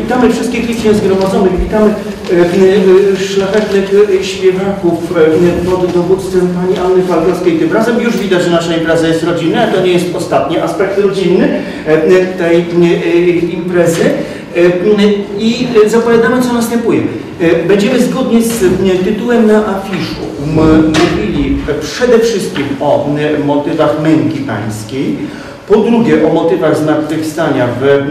Witamy wszystkich licznie zgromadzonych, witamy e, e, szlachetnych e, śpiewaków pod dowództwem pani Anny Falkowskiej. Tym razem już widać, że nasza impreza jest rodzinna, to nie jest ostatni aspekt rodzinny tej imprezy. I zapowiadamy, co następuje. E, Będziemy zgodnie z e, tytułem na afiszu mówili przede wszystkim o motywach męki pańskiej, po drugie, o motywach zmartwychwstania w e,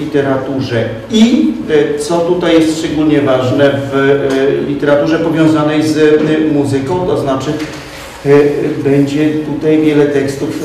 literaturze i, e, co tutaj jest szczególnie ważne, w e, literaturze powiązanej z e, muzyką, to znaczy e, będzie tutaj wiele tekstów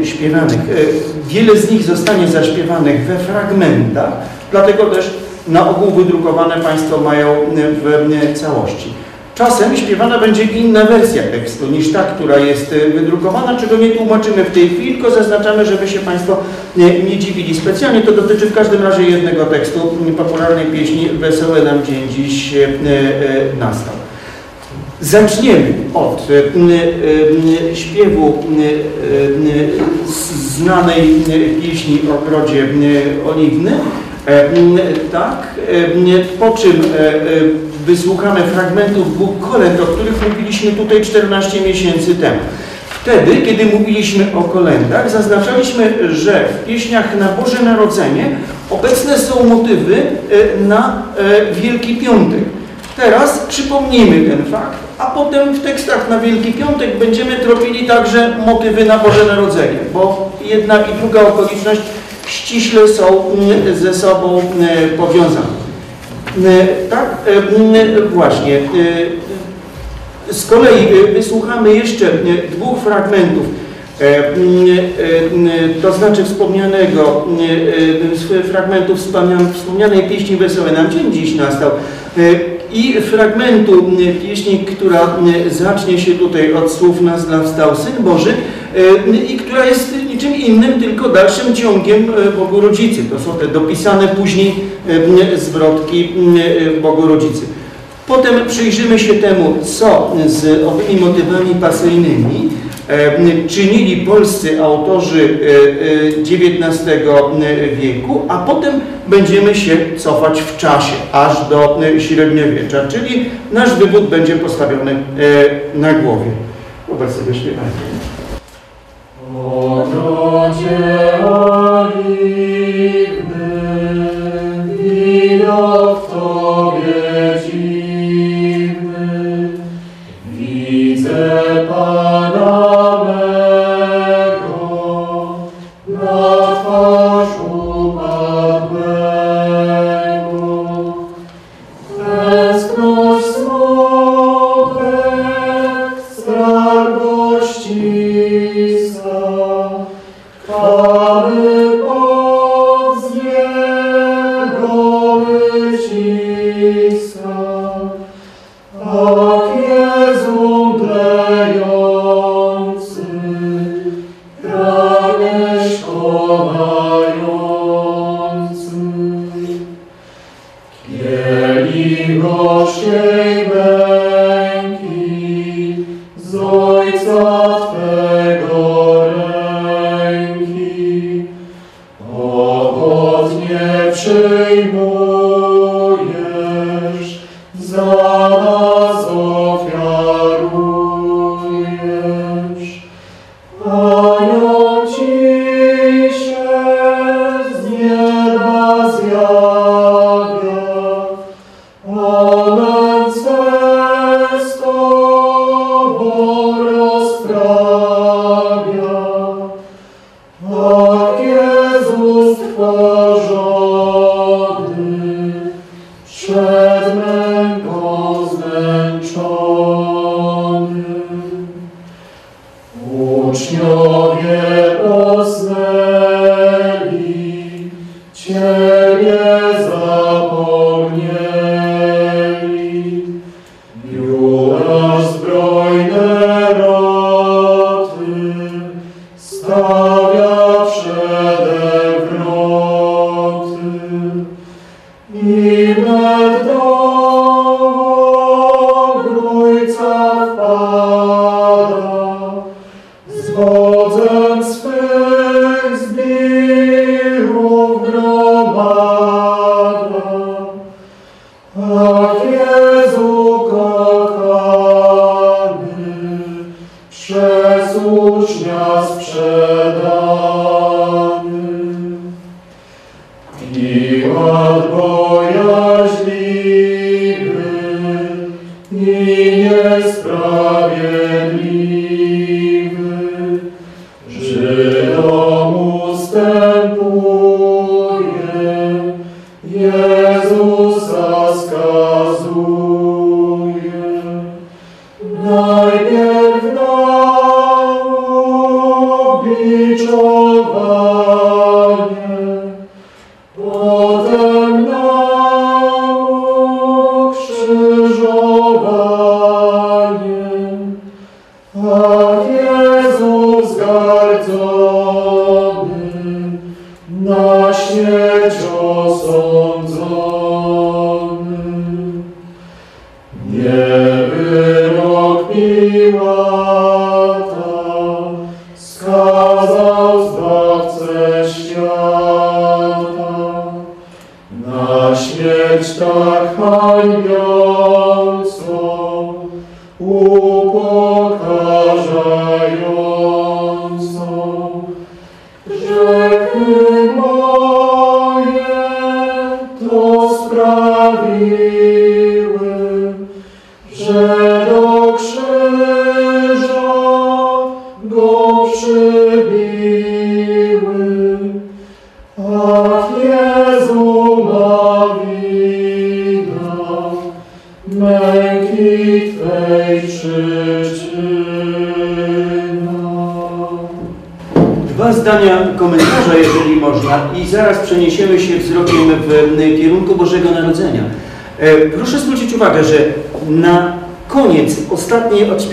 e, śpiewanych. E, Wiele z nich zostanie zaśpiewanych we fragmentach, dlatego też na ogół wydrukowane Państwo mają m, w m, całości. Czasem śpiewana będzie inna wersja tekstu niż ta, która jest e, wydrukowana, czego nie tłumaczymy w tej chwili, tylko zaznaczamy, żeby się Państwo nie, nie dziwili. Specjalnie to dotyczy w każdym razie jednego tekstu popularnej pieśni Wesoły nam dzień dziś nastał. Zaczniemy od śpiewu znanej pieśni o Grodzie m, Oliwny. E, Tak, e, po czym e, wysłuchamy fragmentów dwóch kolęd, o których mówiliśmy tutaj 14 miesięcy temu. Wtedy, kiedy mówiliśmy o kolędach, zaznaczaliśmy, że w pieśniach na Boże Narodzenie obecne są motywy na Wielki Piątek. Teraz przypomnijmy ten fakt, a potem w tekstach na Wielki Piątek będziemy tropili także motywy na Boże Narodzenie, bo jedna i druga okoliczność ściśle są mm, ze sobą mm, powiązane. Mm, Tak, właśnie. Z kolei y, wysłuchamy jeszcze dwóch fragmentów, e, y, to znaczy wspomnianego, y, fragmentów wspomnia- wspomnianej pieśni Wesoły nam dzień dziś nastał i fragmentu pieśni, która zacznie się tutaj od słów nas dla wstał Syn Boży i która jest niczym innym, tylko dalszym ciągiem y, Bogu Rodzicy. To są te dopisane później y, zwrotki Bogu Rodzicy. Potem przyjrzymy się temu, co z owymi motywami pasyjnymi e, czynili polscy autorzy e, e, XIX wieku, a potem będziemy się cofać w czasie, aż do e, średniowiecza, czyli nasz wywód będzie postawiony e, na głowie. Wobec tego śpiewajmy. O Oh.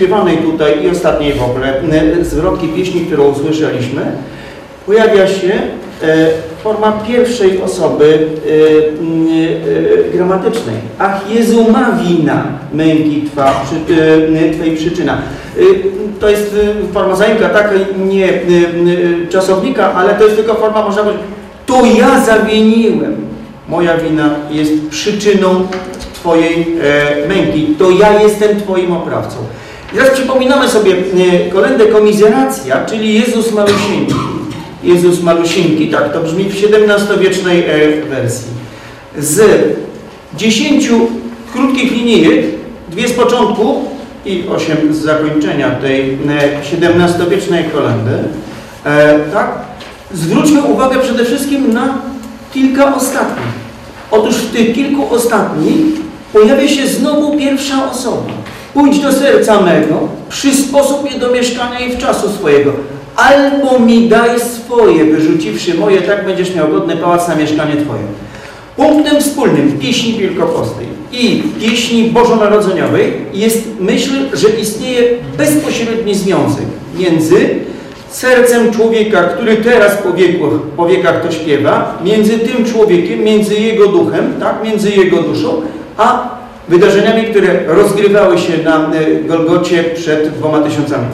Odśpiewanej tutaj i ostatniej w ogóle e, zwrotki pieśni, którą usłyszeliśmy, pojawia się e, forma pierwszej osoby e, gramatycznej. Ach, Jezu ma wina męki Twa, Twej przyczyna. To jest forma zaimka, tak, nie czasownika, ale to jest tylko forma, można powiedzieć, to ja zawiniłem. Moja wina jest przyczyną Twojej męki. To ja jestem Twoim oprawcą. Teraz przypominamy sobie e, kolendę komizeracja, czyli Jezus Malusieńki. Jezus Malusieńki, tak to brzmi w XVII-wiecznej e, wersji. Z dziesięciu krótkich linijek, dwie z początku i osiem z zakończenia tej e, XVII-wiecznej kolendy, e, tak, zwróćmy uwagę przede wszystkim na kilka ostatnich. Otóż w tych kilku ostatnich pojawia się znowu pierwsza osoba. Pójdź do serca mego, przysposób je do mieszkania i w czasu swojego. Albo mi daj swoje, wyrzuciwszy moje, tak będziesz miał godny pałac na mieszkanie Twoje. Punktem wspólnym w pieśni wielkopostnej i pieśni bożonarodzeniowej jest myśl, że istnieje bezpośredni związek między sercem człowieka, który teraz po, wieku, po wiekach to śpiewa, między tym człowiekiem, między jego duchem, tak, między jego duszą, a wydarzeniami, które rozgrywały się na e, Golgocie przed dwoma tysiącami.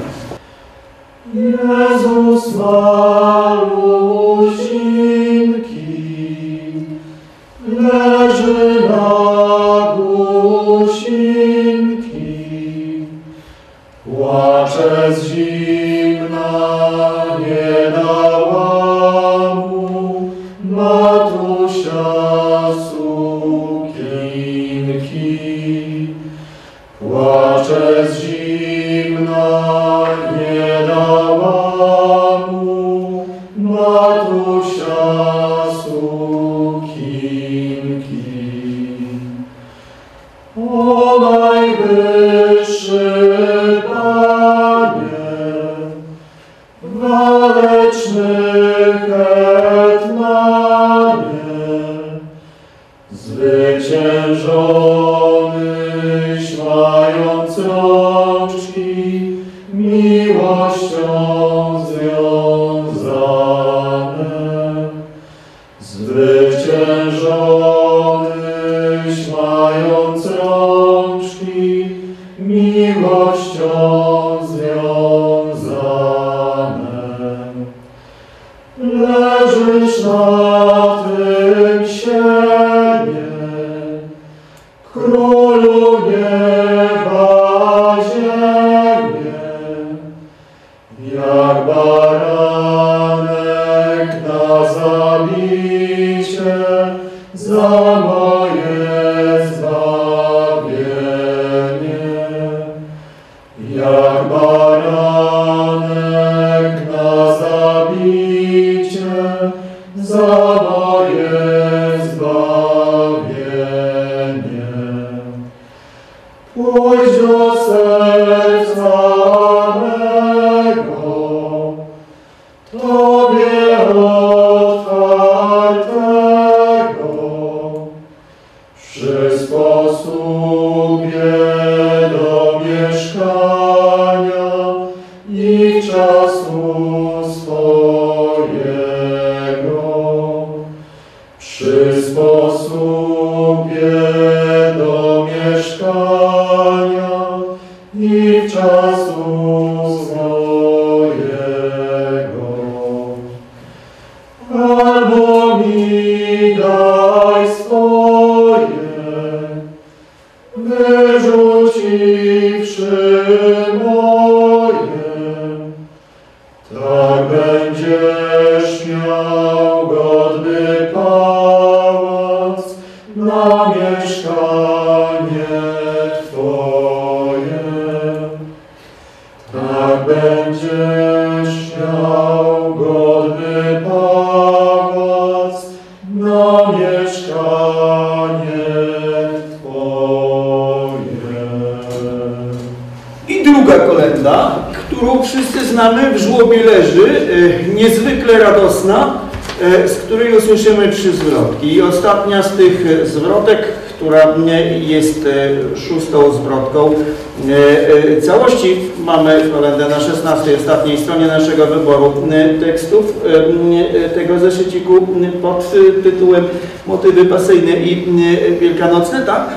Jezus malusieńki leży na głosinki, płacze z zimna, Płacze żłobie leży, e, niezwykle radosna, e, z której usłyszymy trzy zwrotki. I ostatnia z tych zwrotek, która jest e, szóstą zwrotką całości, mamy kolendę na 16, ostatniej stronie naszego wyboru tekstów tego zeszyciku pod tytułem Motywy pasyjne i wielkanocne, tak?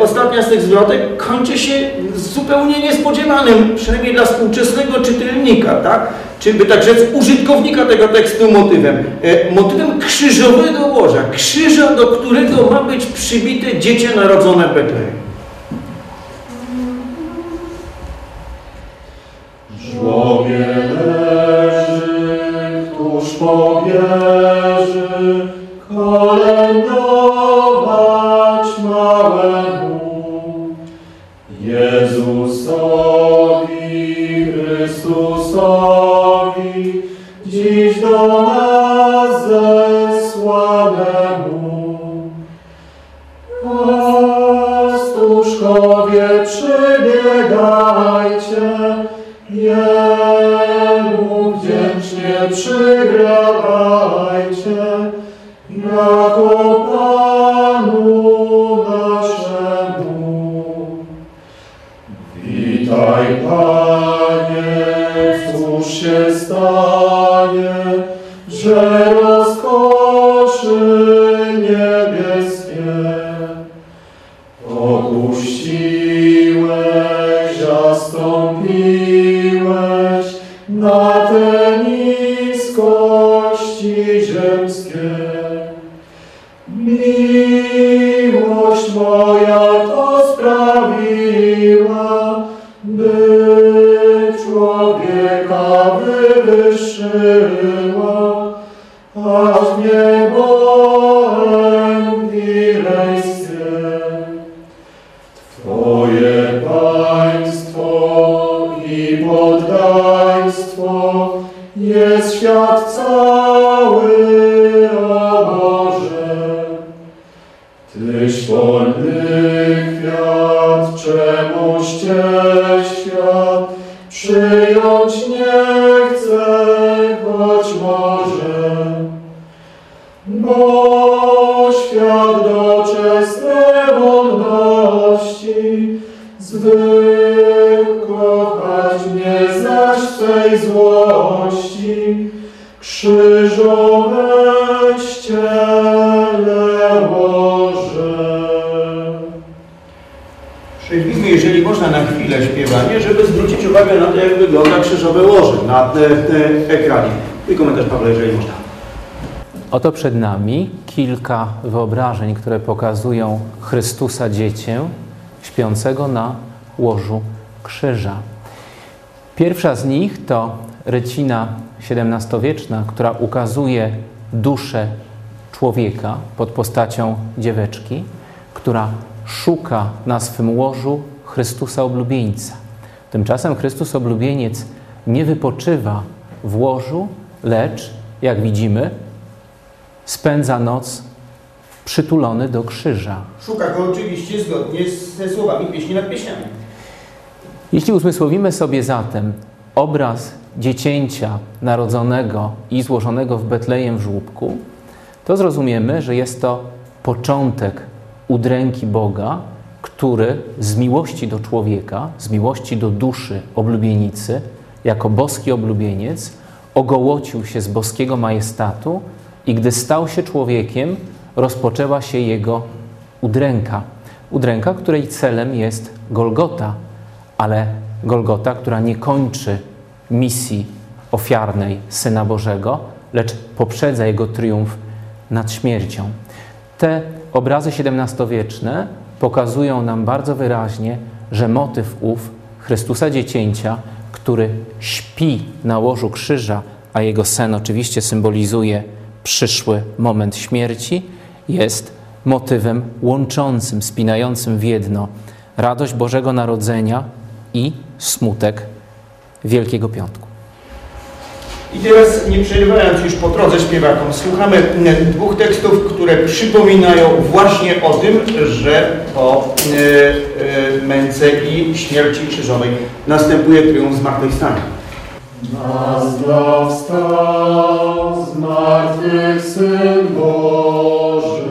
Ostatnia z tych zwrotek kończy się zupełnie niespodziewanym, przynajmniej dla współczesnego czytelnika, tak? Czy by tak rzec użytkownika tego tekstu motywem. E, Motywem krzyżowego łoża, krzyża, do którego ma być przybite dziecię narodzone. W żłobie przed nami kilka wyobrażeń, które pokazują Chrystusa Dziecię śpiącego na łożu krzyża. Pierwsza z nich to rycina XVII-wieczna, która ukazuje duszę człowieka pod postacią dzieweczki, która szuka na swym łożu Chrystusa oblubieńca. Tymczasem Chrystus oblubieniec nie wypoczywa w łożu, lecz, jak widzimy, spędza noc przytulony do krzyża. Szuka go oczywiście zgodnie ze słowami pieśni nad pieśniami. Jeśli uzmysłowimy sobie zatem obraz dziecięcia narodzonego i złożonego w Betlejem w żłóbku, to zrozumiemy, że jest to początek udręki Boga, który z miłości do człowieka, z miłości do duszy oblubienicy, jako boski oblubieniec, ogołocił się z boskiego majestatu i gdy stał się człowiekiem, rozpoczęła się jego udręka. Udręka, której celem jest Golgota, ale Golgota, która nie kończy misji ofiarnej Syna Bożego, lecz poprzedza Jego triumf nad śmiercią. Te obrazy XVII-wieczne pokazują nam bardzo wyraźnie, że motyw ów Chrystusa Dziecięcia, który śpi na łożu krzyża, a jego sen oczywiście symbolizuje przyszły moment śmierci, jest motywem łączącym, spinającym w jedno radość Bożego Narodzenia i smutek Wielkiego Piątku. I teraz, nie przerywając już po drodze śpiewakom, słuchamy mm, dwóch tekstów, które przypominają właśnie o tym, że po e, e, męce i śmierci krzyżowej następuje triumf zmartwychwstania. Nazda wstał z martwych Syn Boży.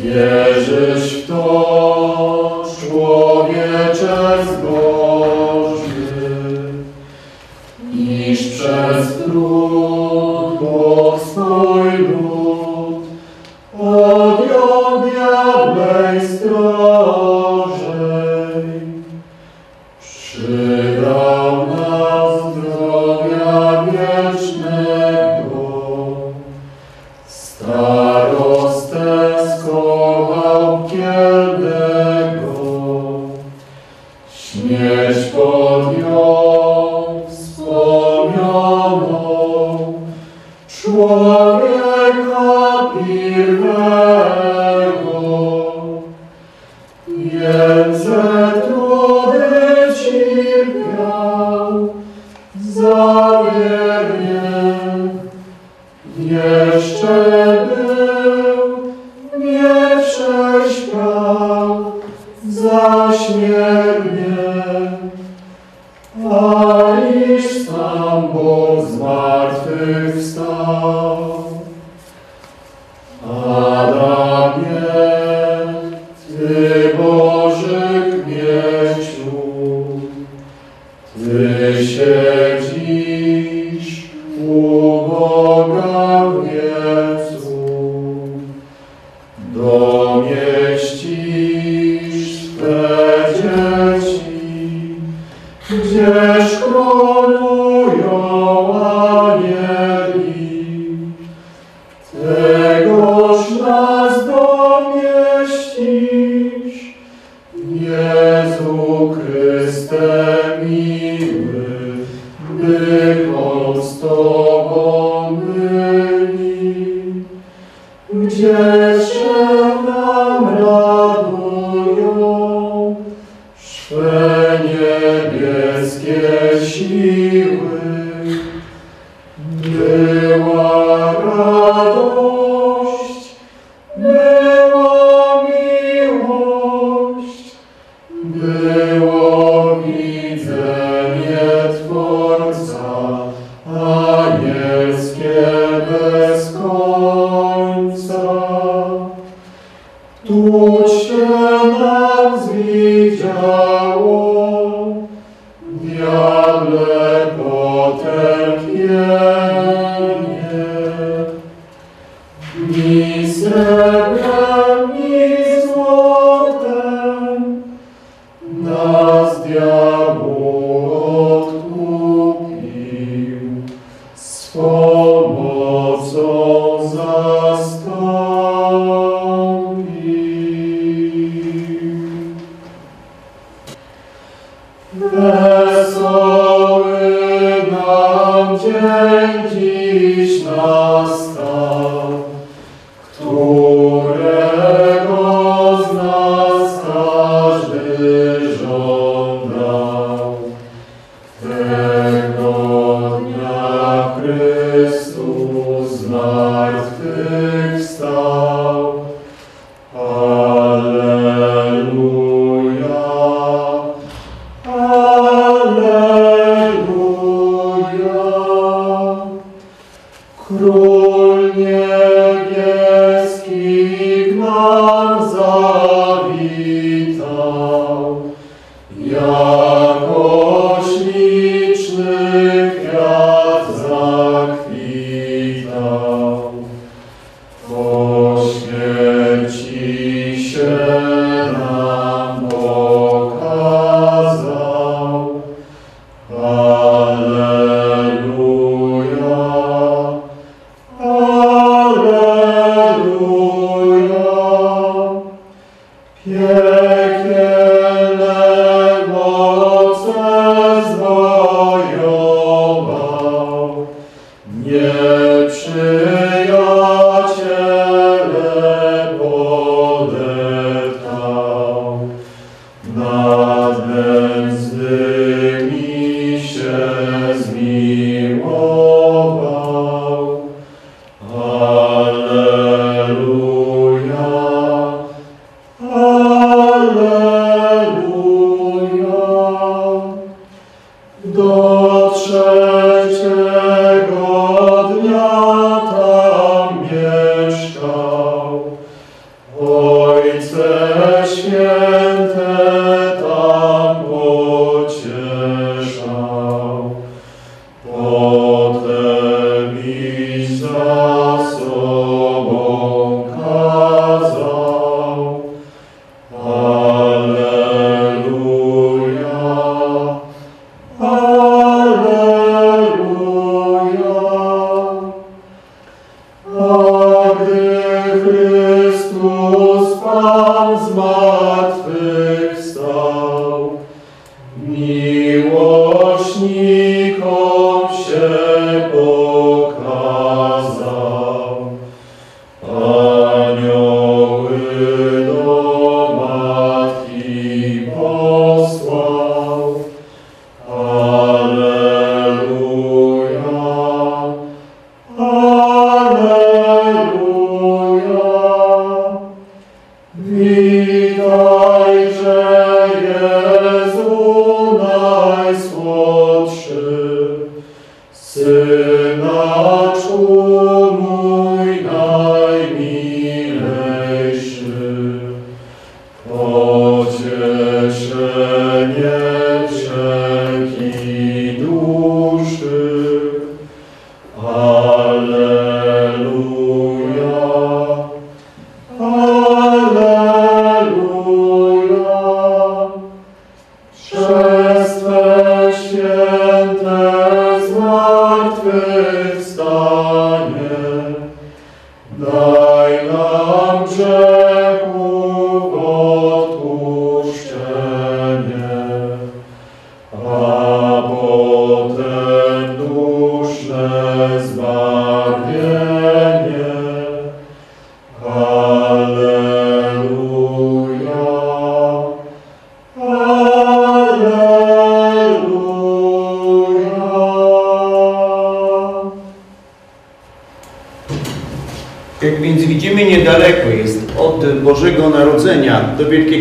Wierzysz w to, człowiecze zbożny, iż przez trud Bóg lud odjął diabłej strożej.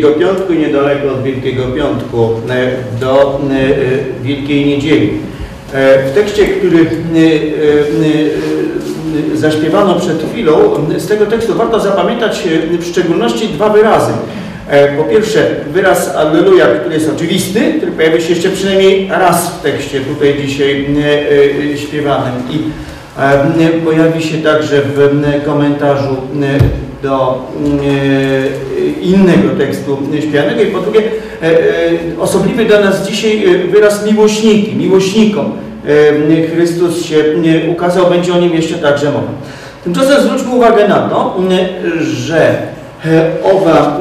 Wielkiego Piątku i niedaleko od Wielkiego Piątku do e, Wielkiej Niedzieli. E, W tekście, który e, zaśpiewano przed chwilą, z tego tekstu warto zapamiętać w szczególności dwa wyrazy. Po pierwsze, wyraz Alleluja, który jest oczywisty, który pojawia się jeszcze przynajmniej raz w tekście tutaj dzisiaj śpiewanym. I Pojawi się także w komentarzu do innego tekstu śpiewanego i po drugie e, e, osobliwy dla nas dzisiaj e, wyraz miłośniki, miłośnikom. Chrystus się ukazał, będzie o nim jeszcze także mowa. Tymczasem zwróćmy uwagę na to, że owa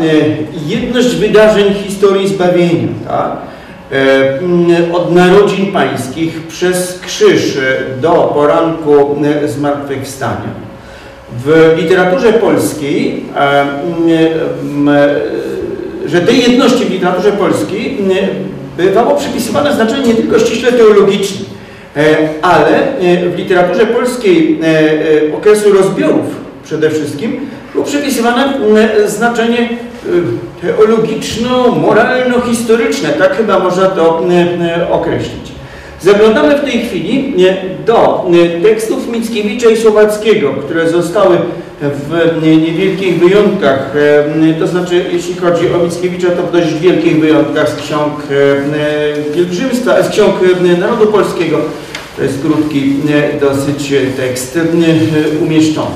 jedność wydarzeń historii zbawienia, tak? Od narodzin pańskich przez krzyż do poranku zmartwychwstania. W literaturze polskiej, że tej jedności w literaturze polskiej bywało przypisywane znaczenie nie tylko ściśle teologiczne, e, ale e, w literaturze polskiej e, okresu rozbiorów przede wszystkim było przypisywane znaczenie teologiczno-moralno-historyczne, tak chyba można to określić. Zaglądamy w tej chwili e, do e, tekstów Mickiewicza i Słowackiego, które zostały w e, niewielkich wyjątkach, e, to znaczy jeśli chodzi o Mickiewicza, to w dość wielkich wyjątkach z ksiąg e, e, pielgrzymstwa, z ksiąg e, narodu polskiego. To jest krótki e, dosyć e, tekst e, umieszczony.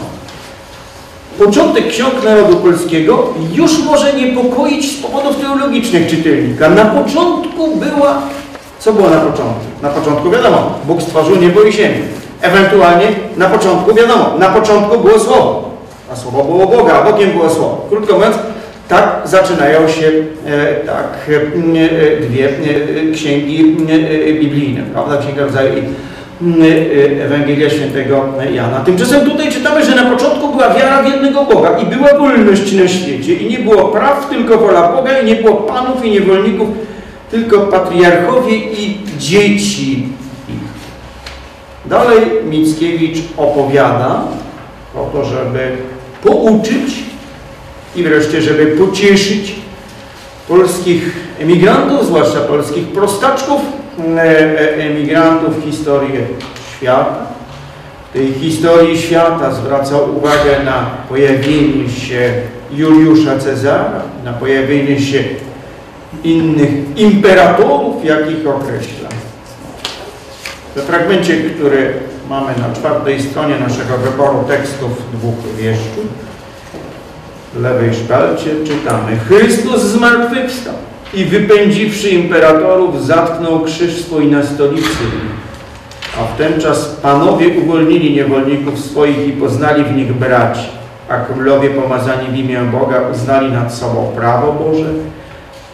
Początek ksiąg narodu polskiego już może niepokoić z powodów teologicznych czytelnika. Na początku była, co było na początku? Na początku wiadomo, Bóg stworzył niebo i ziemię. Ewentualnie na początku wiadomo, na początku było Słowo, a Słowo było Boga, a Bogiem było Słowo. Krótko mówiąc, tak zaczynają się e, tak, e, e, dwie e, księgi e, biblijne, prawda? Księga Rodzaju i e, Ewangelia Świętego Jana. Tymczasem tutaj czytamy, że na początku była wiara w jednego Boga i była wolność na świecie i nie było praw, tylko wola Boga i nie było panów i niewolników, tylko patriarchowie i dzieci ich. Dalej Mickiewicz opowiada o to, żeby pouczyć i wreszcie, żeby pocieszyć polskich emigrantów, zwłaszcza polskich prostaczków, e, e, emigrantów historię świata. W tej historii świata zwraca uwagę na pojawienie się Juliusza Cezara, na pojawienie się innych imperatorów, jak ich określa. We fragmencie, który mamy na czwartej stronie naszego wyboru tekstów dwóch wieszczów, w lewej szpalcie czytamy Chrystus zmartwychwstał i wypędziwszy imperatorów zatknął krzyż swój na stolicy a w ten czas panowie uwolnili niewolników swoich i poznali w nich braci, a królowie pomazani w imię Boga uznali nad sobą prawo Boże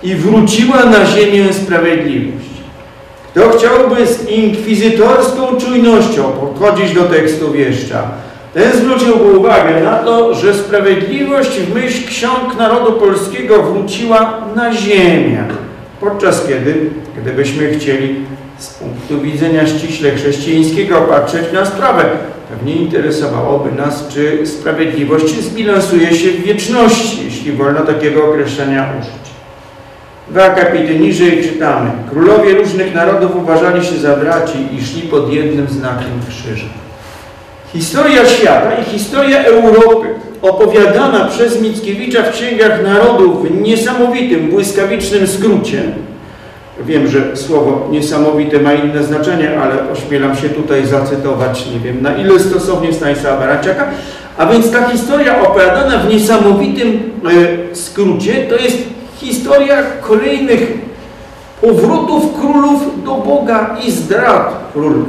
i wróciła na ziemię sprawiedliwość. Kto chciałby z inkwizytorską czujnością podchodzić do tekstu wieszcza, ten zwróciłby uwagę na to, że sprawiedliwość w myśl ksiąg narodu polskiego wróciła na ziemię, podczas kiedy, gdybyśmy chcieli z punktu widzenia ściśle chrześcijańskiego patrzeć na sprawę, pewnie interesowałoby nas, czy sprawiedliwość zbilansuje się w wieczności, jeśli wolno takiego określenia użyć. Dwa akapity niżej czytamy. Królowie różnych narodów uważali się za braci i szli pod jednym znakiem krzyża. Historia świata i historia Europy opowiadana przez Mickiewicza w Księgach Narodów w niesamowitym, błyskawicznym skrócie Wiem, że słowo niesamowite ma inne znaczenie, ale ośmielam się tutaj zacytować, nie wiem na ile stosownie Stanisława Baraciaka. A więc ta historia opowiadana w niesamowitym e, skrócie to jest historia kolejnych powrotów królów do Boga i zdrad królów.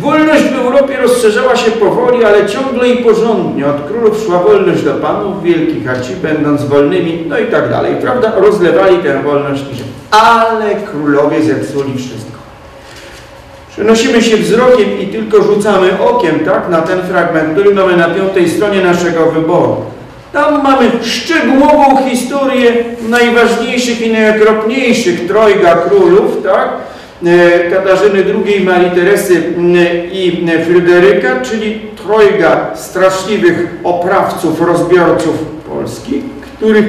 Wolność w Europie rozszerzała się powoli, ale ciągle i porządnie. Od królów szła wolność do panów wielkich, a ci będąc wolnymi, no i tak dalej. Prawda? Rozlewali tę wolność niżej. Ale królowie zepsuli wszystko. Przenosimy się wzrokiem i tylko rzucamy okiem tak, na ten fragment, który mamy na piątej stronie naszego wyboru. Tam mamy szczegółową historię najważniejszych i najokropniejszych trojga królów, tak? E, Katarzyny II, Marii Teresy i Fryderyka, czyli trojga straszliwych oprawców, rozbiorców Polski, których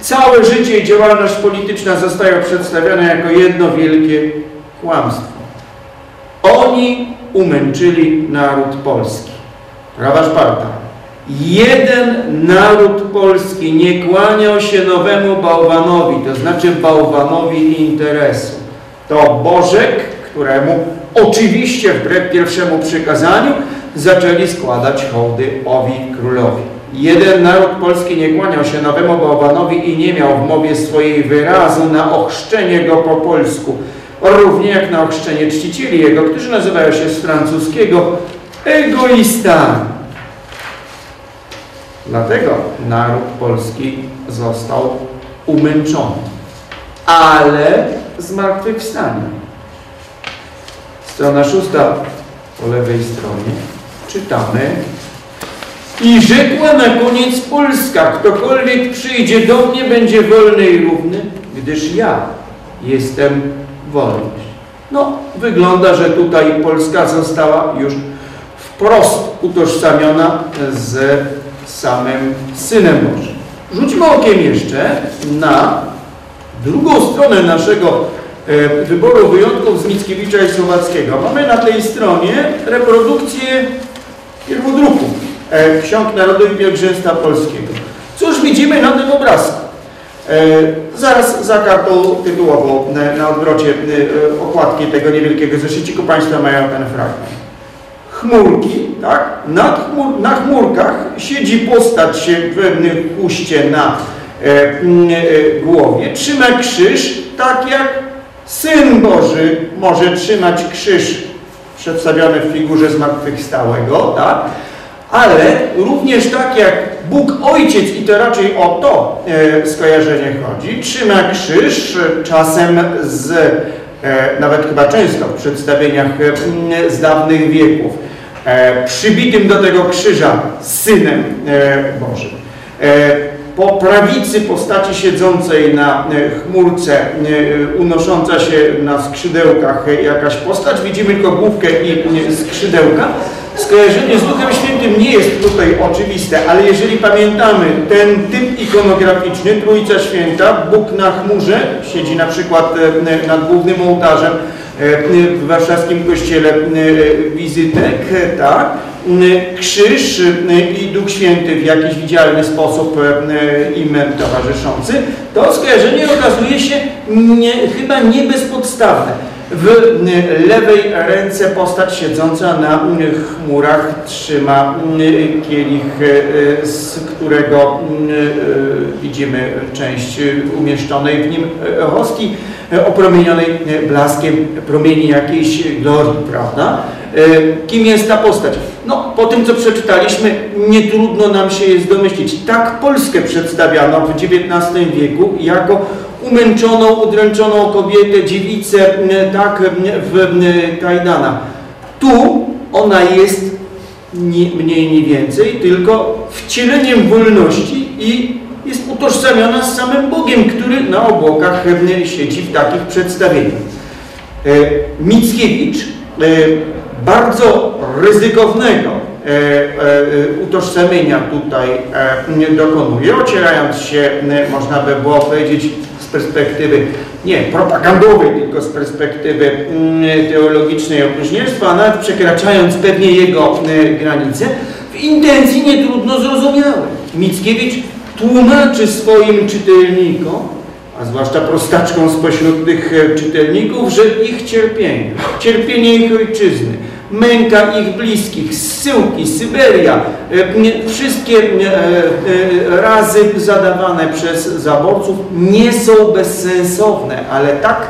całe życie i działalność polityczna zostają przedstawione jako jedno wielkie kłamstwo. Oni umęczyli naród polski. Prawa szparta. Jeden naród polski nie kłaniał się nowemu bałwanowi, to znaczy bałwanowi interesu. To Bożek, któremu oczywiście wbrew pierwszemu przykazaniu zaczęli składać hołdy owi królowi. Jeden naród polski nie kłaniał się nowemu bałwanowi i nie miał w mowie swojej wyrazu na ochrzczenie go po polsku, równie jak na ochrzczenie czcicieli jego, którzy nazywają się z francuskiego egoistami. Dlatego naród polski został umęczony, ale zmartwychwstanie. Strona szósta po lewej stronie czytamy i rzekła na koniec Polska, ktokolwiek przyjdzie do mnie, będzie wolny i równy, gdyż ja jestem wolność. No, wygląda, że tutaj Polska została już wprost utożsamiona z samym Synem Bożym. Rzućmy okiem jeszcze na drugą stronę naszego e, wyboru wyjątków z Mickiewicza i Słowackiego. Mamy na tej stronie reprodukcję pierwodruku e, Ksiąg Narodu i Pielgrzymstwa Polskiego. Cóż widzimy na tym obrazku? E, zaraz za kartą tytułową na, odwrocie okładki tego niewielkiego zeszyciku Państwo mają ten fragment. Chmurki, tak? Chmur, na chmurkach siedzi postać w chuście na e, e, głowie, trzyma krzyż, tak jak Syn Boży może trzymać krzyż przedstawiony w figurze zmartwychwstałego, tak? ale również tak jak Bóg Ojciec, i to raczej o to e, skojarzenie chodzi, trzyma krzyż czasem z, e, nawet chyba często w przedstawieniach e, z dawnych wieków, e, przybitym do tego krzyża Synem e, Bożym. E, po prawicy postaci siedzącej na e, chmurce, e, unosząca się na skrzydełkach e, jakaś postać, widzimy tylko główkę i e, skrzydełka. Skojarzenie z Duchem Świętym nie jest tutaj oczywiste, ale jeżeli pamiętamy ten typ ikonograficzny, Trójca Święta, Bóg na chmurze, siedzi na przykład e, nad głównym ołtarzem e, w warszawskim kościele e, wizytek, tak? krzyż i Duch Święty w jakiś widzialny sposób im towarzyszący, to skojarzenie okazuje się nie, chyba nie bezpodstawne. W lewej ręce postać siedząca na chmurach trzyma kielich, z którego widzimy część umieszczonej w nim hostii, opromienionej blaskiem promieni jakiejś glorii, prawda? Kim jest ta postać? No, po tym, co przeczytaliśmy, nie trudno nam się jest domyślić. Tak Polskę przedstawiano w XIX wieku jako umęczoną, udręczoną kobietę, dziewicę, tak, w kajdanach. Tu ona jest nie, mniej, nie więcej, tylko wcieleniem wolności i jest utożsamiona z samym Bogiem, który na obłokach siedzi w takich przedstawieniach. Mickiewicz bardzo ryzykownego e, e, utożsamienia tutaj e, dokonuje, ocierając się, można by było powiedzieć, perspektywy nie propagandowej, tylko z perspektywy teologicznej opróżnierstwa, a nawet przekraczając pewnie jego granice, w intencji nie trudno zrozumiałe. Mickiewicz tłumaczy swoim czytelnikom, a zwłaszcza prostaczką spośród tych e, czytelników, że ich cierpienie, cierpienie ich ojczyzny, męka ich bliskich, zsyłki, Syberia, e, wszystkie e, razy zadawane przez zaborców nie są bezsensowne, ale tak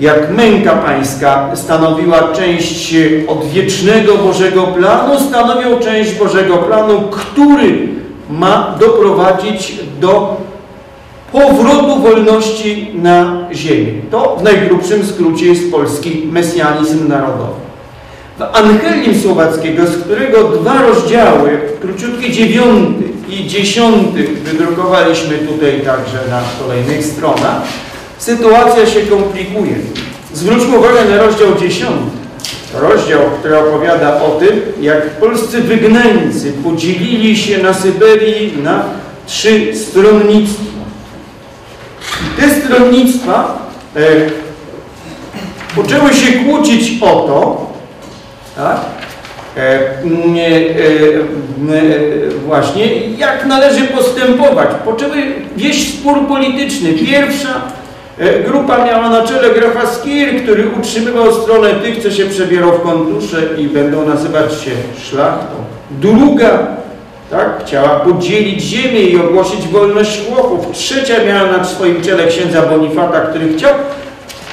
jak męka pańska stanowiła część odwiecznego Bożego planu, stanowią część Bożego planu, który ma doprowadzić do powrotu wolności na ziemię. To w najgrubszym skrócie jest polski mesjanizm narodowy. W Angelium Słowackiego, z którego dwa rozdziały, króciutki dziewiąty i dziesiąty, wydrukowaliśmy tutaj także na kolejnych stronach, sytuacja się komplikuje. Zwróćmy uwagę na rozdział dziesiąty. Rozdział, który opowiada o tym, jak polscy wygnańcy podzielili się na Syberii na trzy stronnictwa. Te stronnictwa e, poczęły się kłócić o to, tak? E, e, e, właśnie jak należy postępować. Poczęły wieść spór polityczny. Pierwsza grupa miała na czele grafa Skir, który utrzymywał stronę tych, co się przebierał w kontusze i będą nazywać się szlachtą. Druga tak, chciała podzielić ziemię i ogłosić wolność chłopów. Trzecia miała na swoim czele księdza Bonifata, który chciał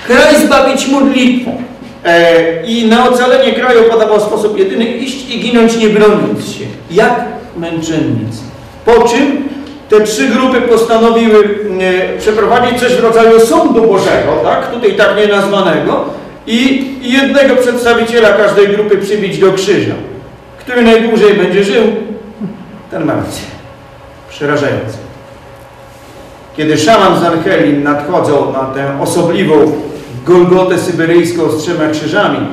kraj zbawić modlitwą. E, I na ocalenie kraju podawał sposób jedyny iść i ginąć nie broniąc się. Jak męczennicy. Po czym te trzy grupy postanowiły e, przeprowadzić coś w rodzaju sądu Bożego, tak? tutaj tak nie nazwanego, i jednego przedstawiciela każdej grupy przybić do krzyża. Który najdłużej będzie żył, ten ma rację. Przerażające. Kiedy szaman z Archelin nadchodzą na tę osobliwą Golgotę syberyjską z trzema krzyżami,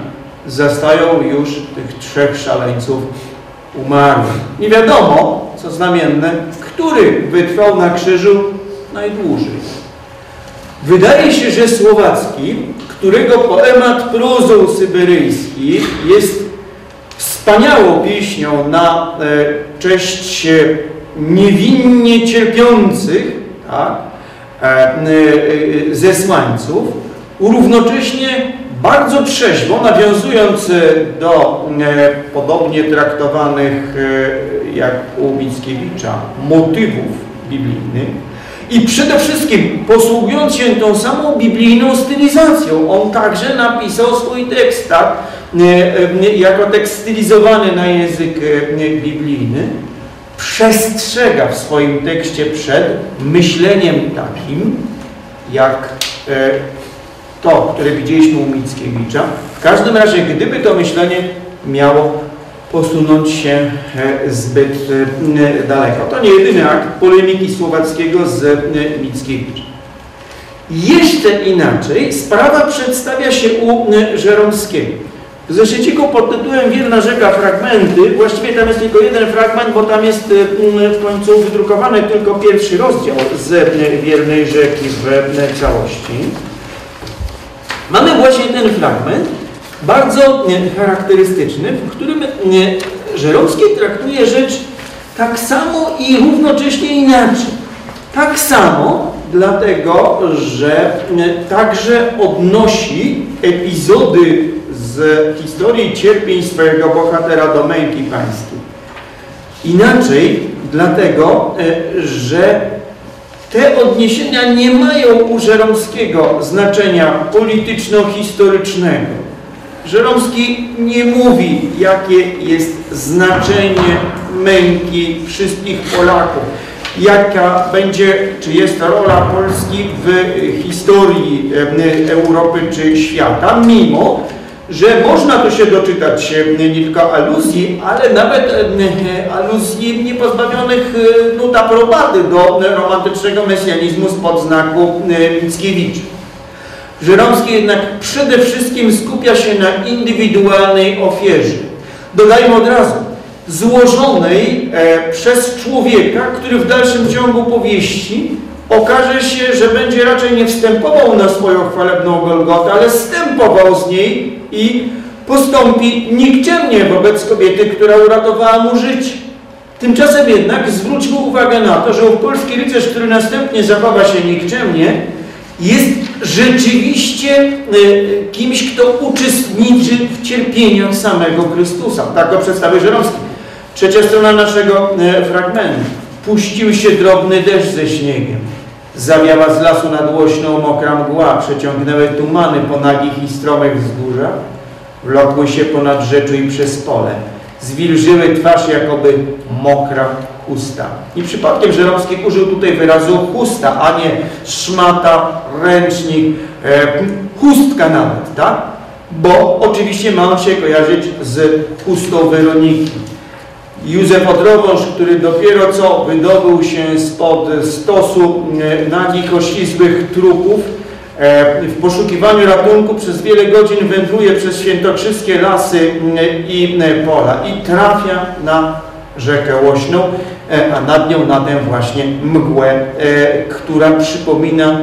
zastają już tych trzech szaleńców umarłych. Nie wiadomo, co znamienne, który wytrwał na krzyżu najdłużej. Wydaje się, że Słowacki, którego poemat prozą syberyjski jest wspaniałą pieśnią na e, cześć niewinnie cierpiących tak, e, e, zesłańców, równocześnie bardzo trzeźwo, nawiązując do podobnie traktowanych jak u Mickiewicza motywów biblijnych i przede wszystkim posługując się tą samą biblijną stylizacją. On także napisał swój tekst, tak? jako tekst stylizowany na język biblijny, przestrzega w swoim tekście przed myśleniem takim, jak to, które widzieliśmy u Mickiewicza. W każdym razie, gdyby to myślenie miało posunąć się zbyt daleko. To nie jedyny akt polemiki słowackiego z Mickiewiczem. Jeszcze inaczej sprawa przedstawia się u Żeromskiego. W zeszyciku pod tytułem Wierna rzeka fragmenty, właściwie tam jest tylko jeden fragment, bo tam jest w końcu wydrukowany tylko pierwszy rozdział z Wiernej rzeki w całości. Mamy właśnie ten fragment, bardzo charakterystyczny, w którym Żeromski traktuje rzecz tak samo i równocześnie inaczej. Tak samo, dlatego, że także odnosi epizody z historii cierpień swojego bohatera do męki pańskiej. Inaczej, dlatego, że te odniesienia nie mają u Żeromskiego znaczenia polityczno-historycznego. Żeromski nie mówi, jakie jest znaczenie męki wszystkich Polaków, jaka będzie, czy jest rola Polski w historii Europy czy świata, mimo że można tu się doczytać nie tylko aluzji, ale nawet aluzji niepozbawionych nut aprobaty do romantycznego mesjanizmu spod znaku Mickiewicza. Żeromski jednak przede wszystkim skupia się na indywidualnej ofierze. Dodajmy od razu, złożonej e, przez człowieka, który w dalszym ciągu powieści okaże się, że będzie raczej nie wstępował na swoją chwalebną Golgotę, ale wstępował z niej i postąpi nikczemnie wobec kobiety, która uratowała mu życie. Tymczasem jednak zwróćmy uwagę na to, że polski rycerz, który następnie zachowa się nikczemnie, jest rzeczywiście e, kimś, kto uczestniczy w cierpieniach samego Chrystusa. Tak go przedstawia Żeromski. Trzecia strona naszego e, fragmentu. Puścił się drobny deszcz ze śniegiem. Zawiała z lasu nadłośną mokra mgła, przeciągnęły tumany po nagich i stromych wzgórzach, wlokły się ponad rzeczu i przez pole. Zwilżyły twarz jakoby mokra chusta. I przypadkiem Żeromski użył tutaj wyrazu chusta, a nie szmata, ręcznik, e, chustka nawet, tak? Bo oczywiście ma on się kojarzyć z chustą Weroniki. Józef Odrowąż, który dopiero co wydobył się spod stosu e, nagich, oślizłych trupów, e, w poszukiwaniu ratunku przez wiele godzin wędruje przez świętokrzyskie lasy i pola i trafia na rzekę Łośną, a nad nią na tę właśnie mgłę, która przypomina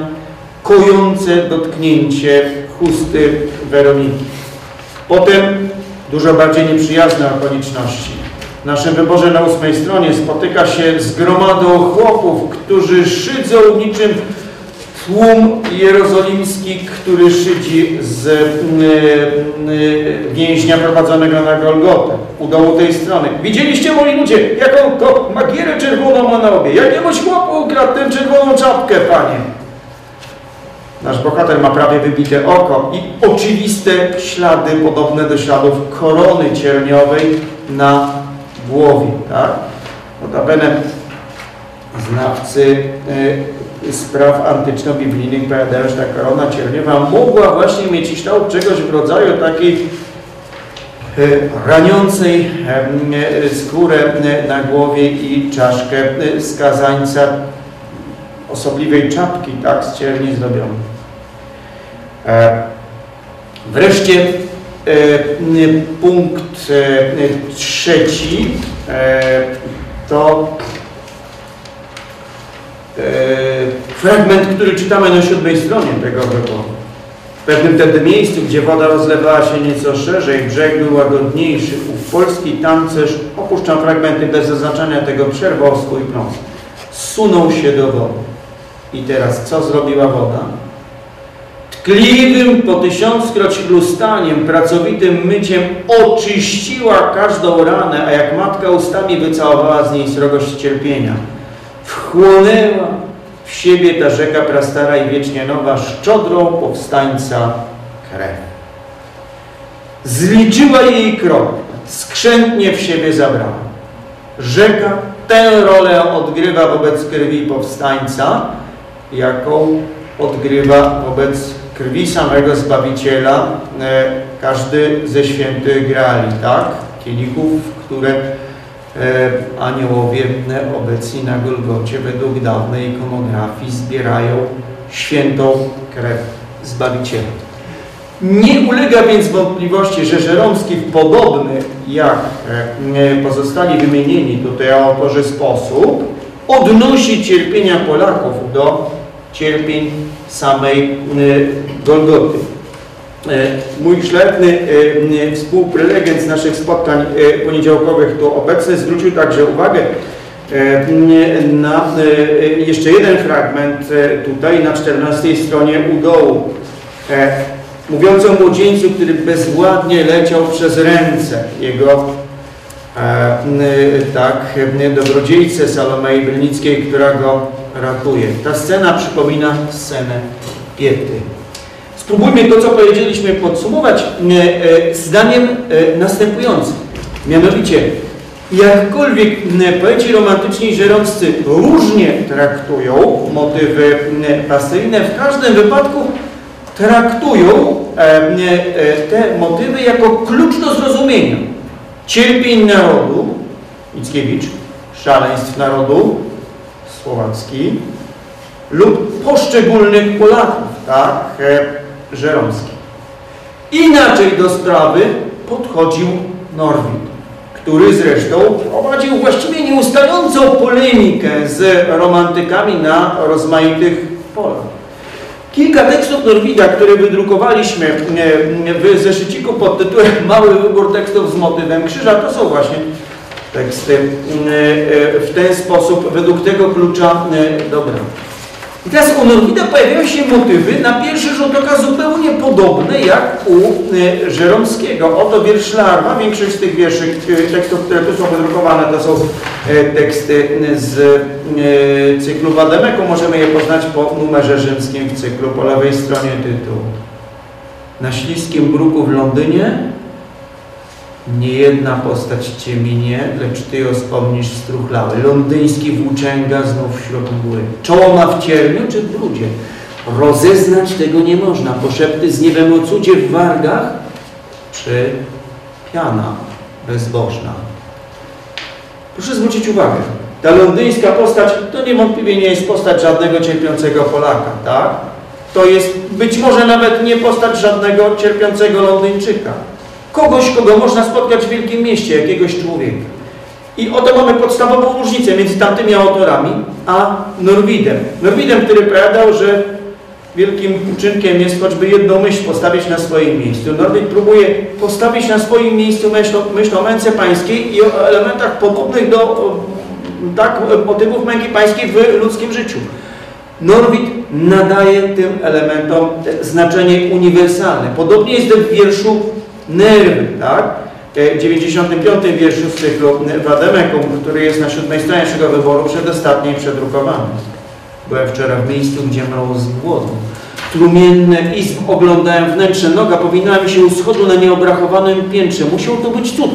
kojące dotknięcie chusty Weroniki. Potem dużo bardziej nieprzyjazne okoliczności. W naszym wyborze na ósmej stronie spotyka się z gromadą chłopów, którzy szydzą niczym tłum jerozolimski, który szydzi z y, y, więźnia prowadzonego na Golgotę, u dołu tej strony. Widzieliście, moi ludzie, jaką to magierę czerwoną ma na obie. Jakiemuś chłopu ukradł tę czerwoną czapkę, panie. Nasz bohater ma prawie wybite oko i oczywiste ślady podobne do śladów korony cierniowej na głowie, tak? Notabene znawcy y, spraw antyczno-biblijnych powiadają, że ta korona cierniowa mogła właśnie mieć kształt czegoś w rodzaju takiej y, raniącej y, skórę y, na głowie i czaszkę skazańca osobliwej czapki, tak, z cierni zdrobionej. E, wreszcie e, punkt e, trzeci to fragment, który czytamy na siódmej stronie tego wyboru. W pewnym wtedy miejscu, gdzie woda rozlewała się nieco szerzej, brzeg był łagodniejszy, ów polski tancerz, opuszczam fragmenty bez zaznaczania tego, przerwał swój pląs. Sunął się do wody. I teraz co zrobiła woda? tkliwym po tysiąckroć chlustaniem, pracowitym myciem oczyściła każdą ranę, a jak matka ustami wycałowała z niej srogość cierpienia. Wchłonęła w siebie ta rzeka prastara i wiecznie nowa szczodrą powstańca krew. Zliczyła jej krok, skrzętnie w siebie zabrała. Rzeka tę rolę odgrywa wobec krwi powstańca, jaką odgrywa wobec krwi samego Zbawiciela e, każdy ze świętych grali, tak? Kielichów, które aniołowie e, obecni na Golgocie według dawnej ikonografii zbierają świętą krew Zbawiciela. Nie ulega więc wątpliwości, że Żeromski w podobny jak pozostali wymienieni tutaj autorzy sposób odnosi cierpienia Polaków do cierpień samej Golgoty. Mój szlachetny współprelegent z naszych spotkań poniedziałkowych tu obecny zwrócił także uwagę na jeszcze jeden fragment tutaj na 14 stronie u dołu mówiący o młodzieńcu, który bezładnie leciał przez ręce jego tak, dobrodziejce Salomei Brylnickiej, która go ratuje. Ta scena przypomina scenę Piety. Spróbujmy to, co powiedzieliśmy, podsumować e, e, zdaniem e, następującym. Mianowicie, jakkolwiek poeci romantyczni żeromscy różnie traktują motywy pasyjne, w każdym wypadku traktują te motywy jako klucz do zrozumienia cierpień narodu, Mickiewicz, szaleństw narodu, Słowacki, lub poszczególnych Polaków, tak, Żeromski. Inaczej do sprawy podchodził Norwid, który zresztą prowadził właściwie nieustającą polemikę z romantykami na rozmaitych polach. Kilka tekstów Norwida, które wydrukowaliśmy w zeszyciku pod tytułem Mały wybór tekstów z motywem krzyża, to są właśnie teksty w ten sposób, według tego klucza dobra. I teraz u Norwida pojawiają się motywy na pierwszy rzut oka zupełnie podobne jak u e, Żeromskiego. Oto wiersz Larwa. Większość z tych wierszy, e, tekstów, które tu są wydrukowane, to są e, teksty z cyklu Wademeku. Możemy je poznać po numerze rzymskim w cyklu, po lewej stronie tytułu. Na śliskim bruku w Londynie nie jedna postać cię minie, lecz ty ją wspomnisz struchlały. Londyński włóczęga znów wśród mgły. Czoło ma w cierniu czy w brudzie? Rozeznać tego nie można. Poszepty z niebem o cudzie w wargach, czy piana bezbożna. Proszę zwrócić uwagę. Ta londyńska postać to niewątpliwie nie jest postać żadnego cierpiącego Polaka, tak? To jest być może nawet nie postać żadnego cierpiącego Londyńczyka kogoś, kogo można spotkać w wielkim mieście, jakiegoś człowieka. I oto mamy podstawową różnicę między tamtymi autorami a Norwidem. Norwidem, który powiadał, że wielkim uczynkiem jest choćby jedną myśl postawić na swoim miejscu. Norwid próbuje postawić na swoim miejscu myśl, myśl o męce pańskiej i o elementach podobnych do tak, motywów męki pańskiej w ludzkim życiu. Norwid nadaje tym elementom znaczenie uniwersalne. Podobnie jest w wierszu nerwy, tak? W 95 wierszu z cyklu który jest na siódmej stronie naszego wyboru, przedostatniej przedrukowany. Byłem wczoraj w miejscu, gdzie mroło z głodu. Trumienne izb oglądałem wnętrze noga, powinałem się u schodu na nieobrachowanym piętrze. Musiał to być cud.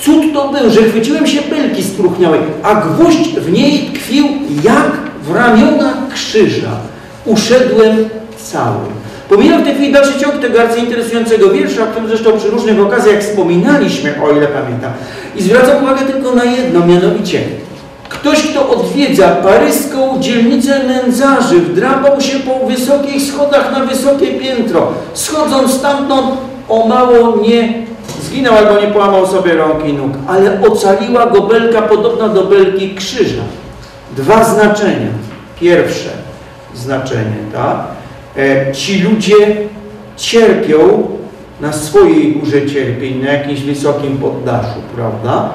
Cud to był, że chwyciłem się belki spróchniałej, a gwóźdź w niej tkwił jak w ramiona krzyża. Uszedłem cały. Pomijam w tej chwili dalszy ciąg tego bardzo interesującego wiersza, o którym zresztą przy różnych okazjach wspominaliśmy, o ile pamiętam. I zwracam uwagę tylko na jedno, mianowicie ktoś, kto odwiedza paryską dzielnicę nędzarzy, wdrapał się po wysokich schodach na wysokie piętro, schodząc stamtąd o mało nie zginął albo nie połamał sobie rąk i nóg, ale ocaliła go belka podobna do belki krzyża. Dwa znaczenia. Pierwsze znaczenie, tak? E, ci ludzie cierpią na swojej górze cierpień, na jakimś wysokim poddaszu, prawda?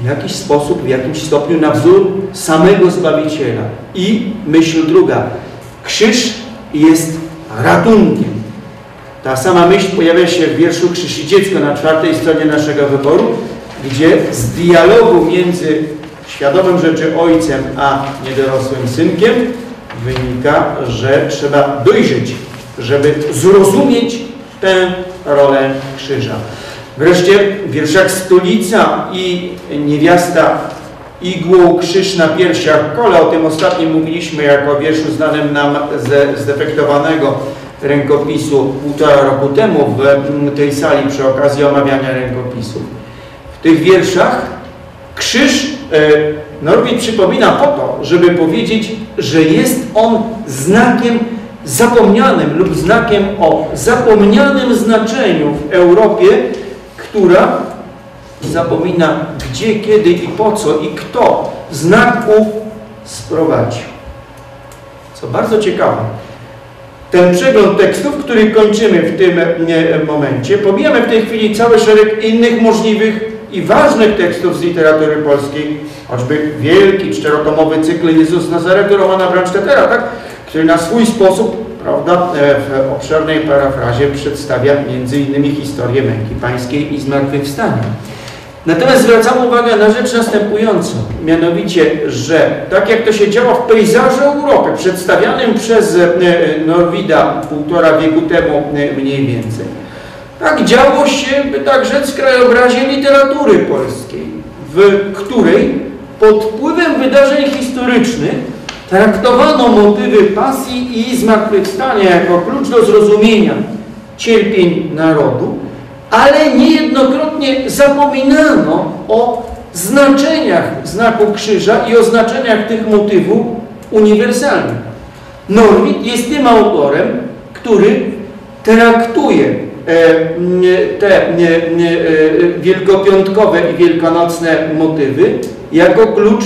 W jakiś sposób, w jakimś stopniu na wzór samego Zbawiciela. I myśl druga. Krzyż jest ratunkiem. Ta sama myśl pojawia się w wierszu Krzyż i Dziecko na czwartej stronie naszego wyboru, gdzie z dialogu między świadomym rzeczy ojcem a niedorosłym synkiem wynika, że trzeba dojrzeć, żeby zrozumieć tę rolę krzyża. Wreszcie w wierszach Stolica i Niewiasta igłą krzyż na piersiach kole. O tym ostatnim mówiliśmy jako wierszu znanym nam ze zdefektowanego rękopisu półtora roku temu w tej sali przy okazji omawiania rękopisów. W tych wierszach krzyż Norwid przypomina po to, żeby powiedzieć, że jest on znakiem zapomnianym lub znakiem o zapomnianym znaczeniu w Europie, która zapomina gdzie, kiedy i po co i kto znak ów sprowadził. Co bardzo ciekawe, ten przegląd tekstów, który kończymy w tym momencie, pomijamy w tej chwili cały szereg innych możliwych i ważnych tekstów z literatury polskiej, choćby wielki czterotomowy cykl Jezus Nazaretu Romana Brandstättera, tak? który na swój sposób prawda, e, w obszernej parafrazie przedstawia innymi historię męki pańskiej i zmartwychwstania. Natomiast zwracam uwagę na rzecz następującą, mianowicie, że tak jak to się działo w pejzażu Europy, przedstawianym przez e, Norwida półtora wieku temu e, mniej więcej, tak działo się, by tak rzec, w krajobrazie literatury polskiej, w której pod wpływem wydarzeń historycznych traktowano motywy pasji i zmartwychwstania jako klucz do zrozumienia cierpień narodu, ale niejednokrotnie zapominano o znaczeniach znaku krzyża i o znaczeniach tych motywów uniwersalnych. Norwid jest tym autorem, który traktuje te e, wielkopiątkowe i wielkanocne motywy jako klucz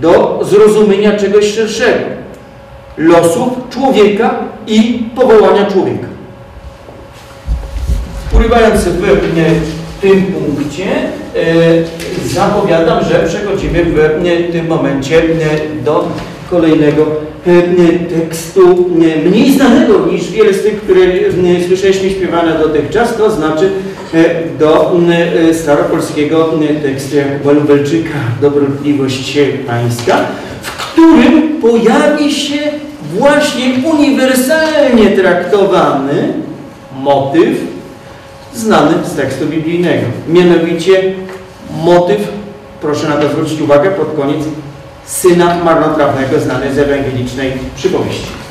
do zrozumienia czegoś szerszego. Losów człowieka i powołania człowieka. Urywając w tym punkcie, zapowiadam, że przechodzimy w tym momencie do kolejnego tekstu mniej znanego niż wiele z tych, które mm, słyszeliśmy śpiewane dotychczas, to znaczy e, do mm, e, staropolskiego mm, tekstu Jakuba Lubelczyka Dobrotliwość Pańska, w którym pojawi się właśnie uniwersalnie traktowany motyw znany z tekstu biblijnego, mianowicie motyw, proszę na to zwrócić uwagę pod koniec syna marnotrawnego znany z ewangelicznej przypowieści.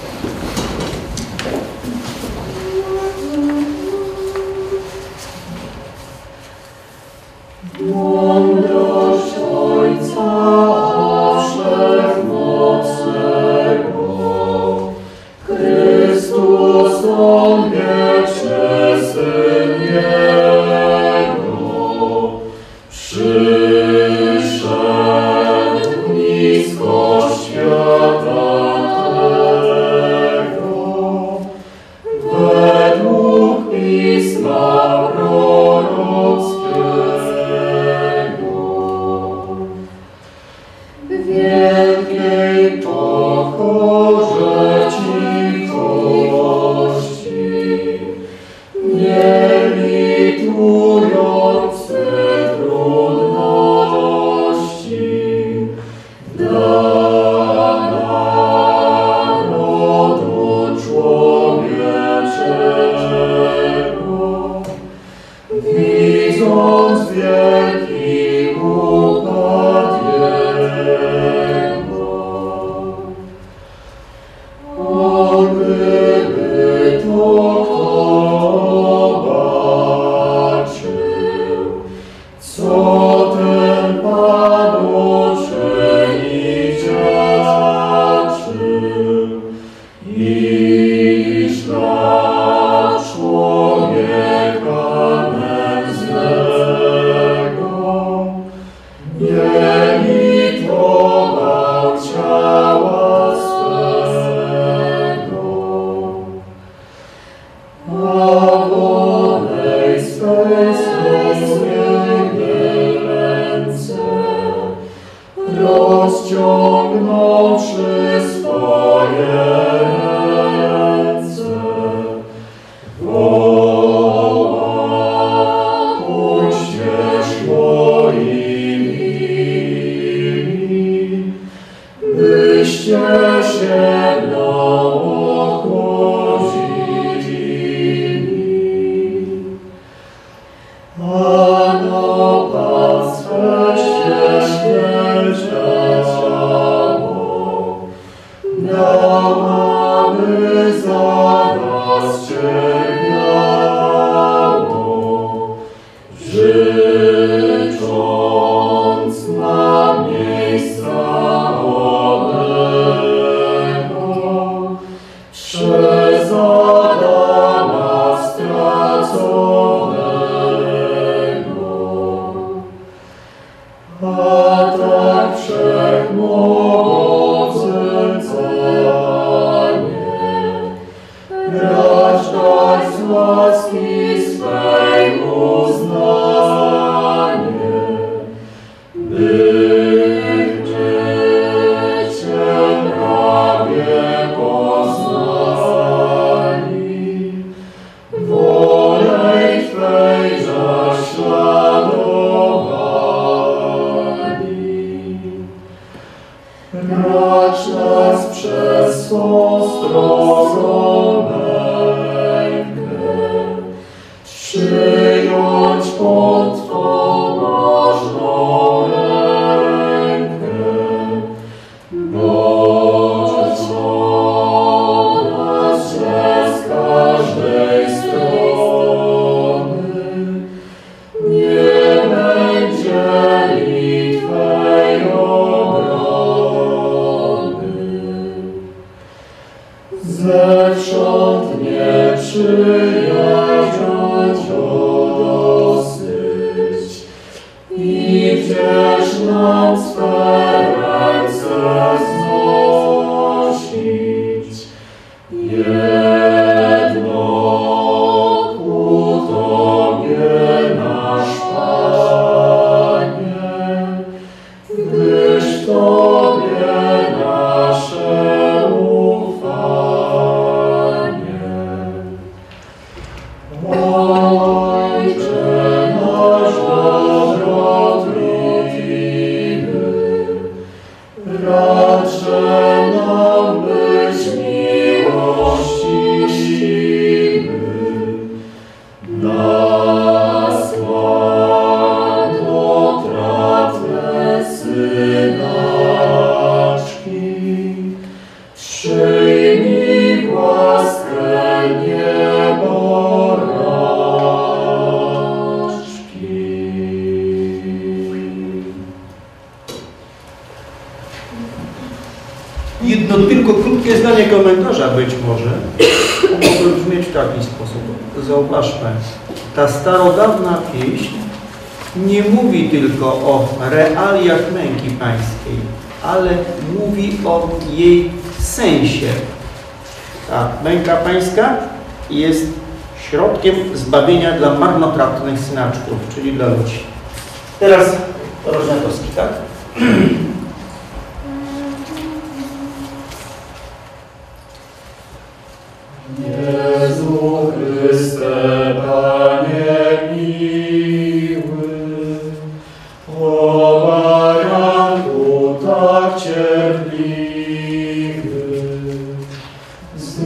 okiem zbawienia dla marnotrawnych synaczków, czyli dla ludzi. Teraz Rożniakowski, tak? Jezu Chryste, Panie miły, pomagam Tu tak cierpliwy, z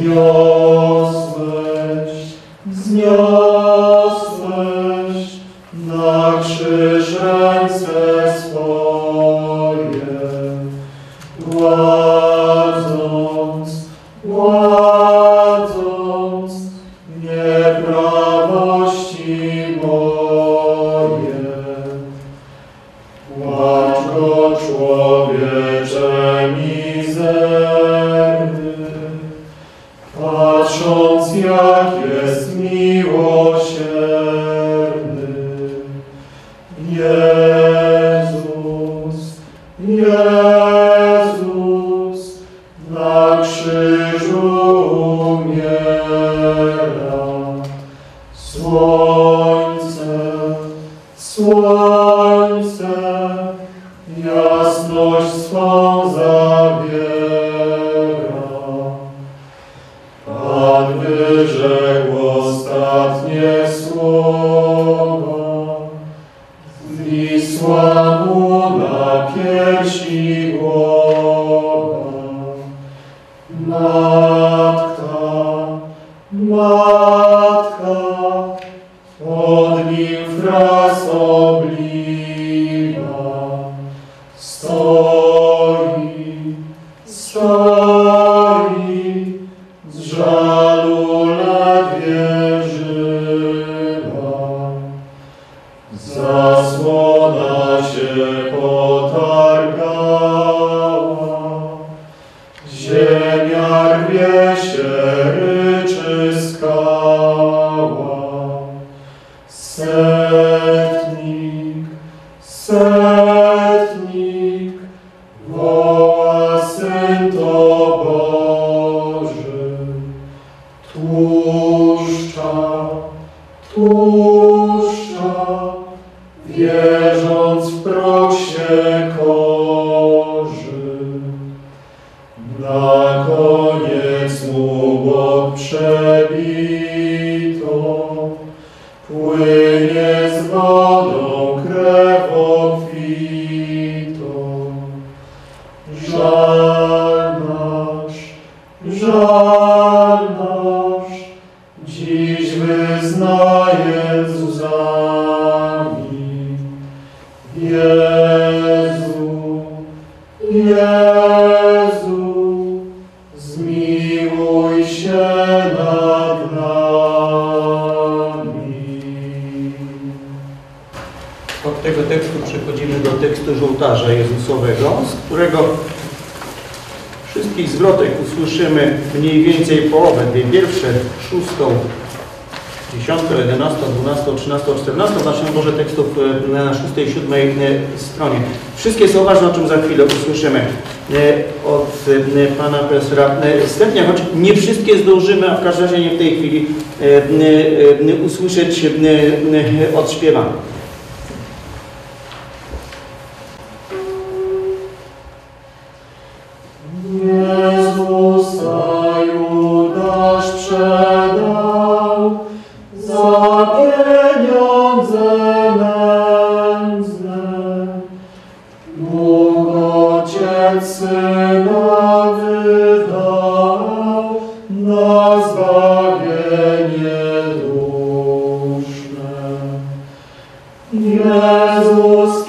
zmniejszymy mniej więcej połowę, dwie pierwsze, szóstą, 10, 11, 12, 13, 14, w naszym Boże tekstów e, na szóstej, siódmej e, stronie. Wszystkie są ważne, o czym za chwilę usłyszymy e, od pana profesora Stepnia, choć nie wszystkie zdążymy, a w każdym razie nie w tej chwili usłyszeć od odśpiewane. Jezus,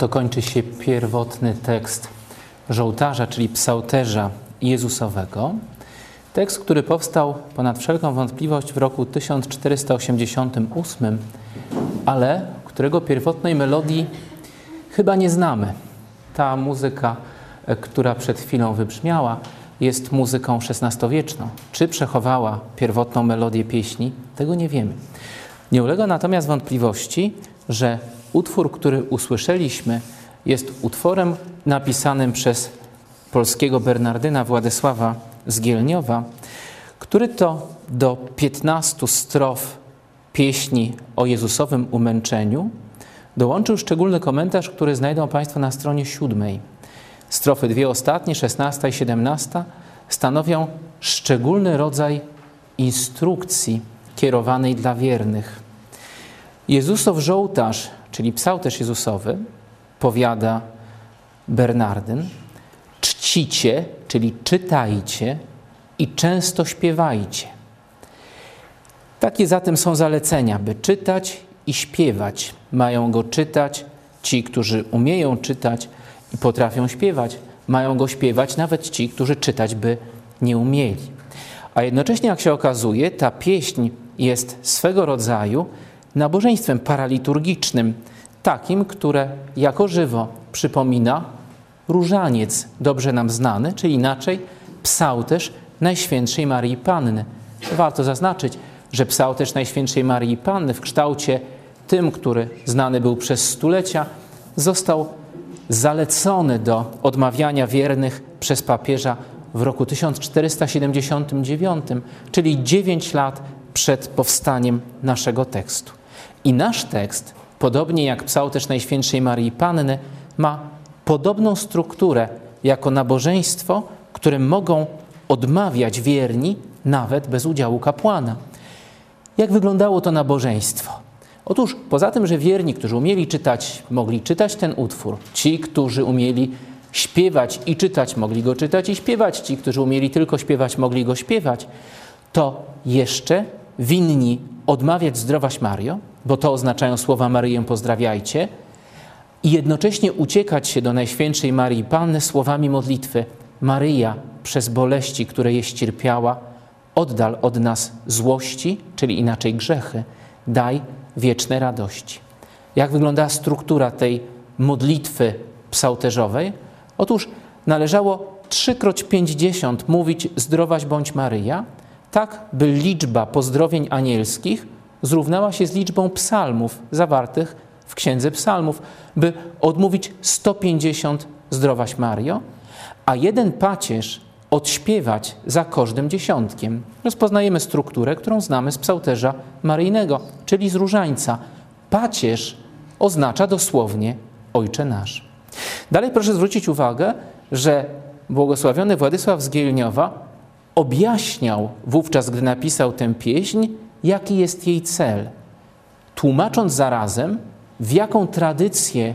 Oto kończy się pierwotny tekst żołtarza, czyli psałterza Jezusowego. Tekst, który powstał ponad wszelką wątpliwość w roku 1488, ale którego pierwotnej melodii chyba nie znamy. Ta muzyka, e, która przed chwilą wybrzmiała, jest muzyką XVI-wieczną. Czy przechowała pierwotną melodię pieśni? Tego nie wiemy. Nie ulega natomiast wątpliwości, że utwór, który usłyszeliśmy, jest utworem napisanym przez polskiego Bernardyna Władysława z Gielniowa, który to do 15 strof pieśni o Jezusowym umęczeniu dołączył szczególny komentarz, który znajdą Państwo na stronie siódmej. Strofy dwie ostatnie, 16 i 17, stanowią szczególny rodzaj instrukcji kierowanej dla wiernych. Jezusow żołtarz, czyli psałterz Jezusowy, powiada Bernardyn, czcicie, czyli czytajcie i często śpiewajcie. Takie zatem są zalecenia, by czytać i śpiewać. Mają go czytać ci, którzy umieją czytać i potrafią śpiewać. Mają go śpiewać nawet ci, którzy czytać by nie umieli. A jednocześnie, jak się okazuje, ta pieśń jest swego rodzaju nabożeństwem paraliturgicznym, takim, które jako żywo przypomina różaniec, dobrze nam znany, czy inaczej psałterz Najświętszej Marii Panny. Warto zaznaczyć, że psałterz Najświętszej Marii Panny w kształcie tym, który znany był przez stulecia, został zalecony do odmawiania wiernych przez papieża w roku 1479, czyli 9 lat przed powstaniem naszego tekstu. I nasz tekst, podobnie jak psałterz Najświętszej Marii Panny, ma podobną strukturę jako nabożeństwo, które mogą odmawiać wierni nawet bez udziału kapłana. Jak wyglądało to nabożeństwo? Otóż poza tym, że wierni, którzy umieli czytać, mogli czytać ten utwór, ci, którzy umieli śpiewać i czytać, mogli go czytać i śpiewać, ci, którzy umieli tylko śpiewać, mogli go śpiewać, to jeszcze winni odmawiać zdrowaś Mario, bo to oznaczają słowa Maryję pozdrawiajcie, i jednocześnie uciekać się do Najświętszej Marii Panny słowami modlitwy Maryja, przez boleści, które jest cierpiała, oddal od nas złości, czyli inaczej grzechy, daj wieczne radości. Jak wygląda struktura tej modlitwy psałterzowej? Otóż należało trzykroć pięćdziesiąt mówić zdrowaś bądź Maryja, tak by liczba pozdrowień anielskich zrównała się z liczbą psalmów zawartych w Księdze Psalmów, by odmówić 150 zdrowaś Mario, a jeden pacierz odśpiewać za każdym dziesiątkiem. Rozpoznajemy strukturę, którą znamy z psałterza maryjnego, czyli z różańca. pacierz oznacza dosłownie Ojcze nasz. Dalej proszę zwrócić uwagę, że błogosławiony Władysław z Gielniowa objaśniał wówczas, gdy napisał tę pieśń, jaki jest jej cel, tłumacząc zarazem, w jaką tradycję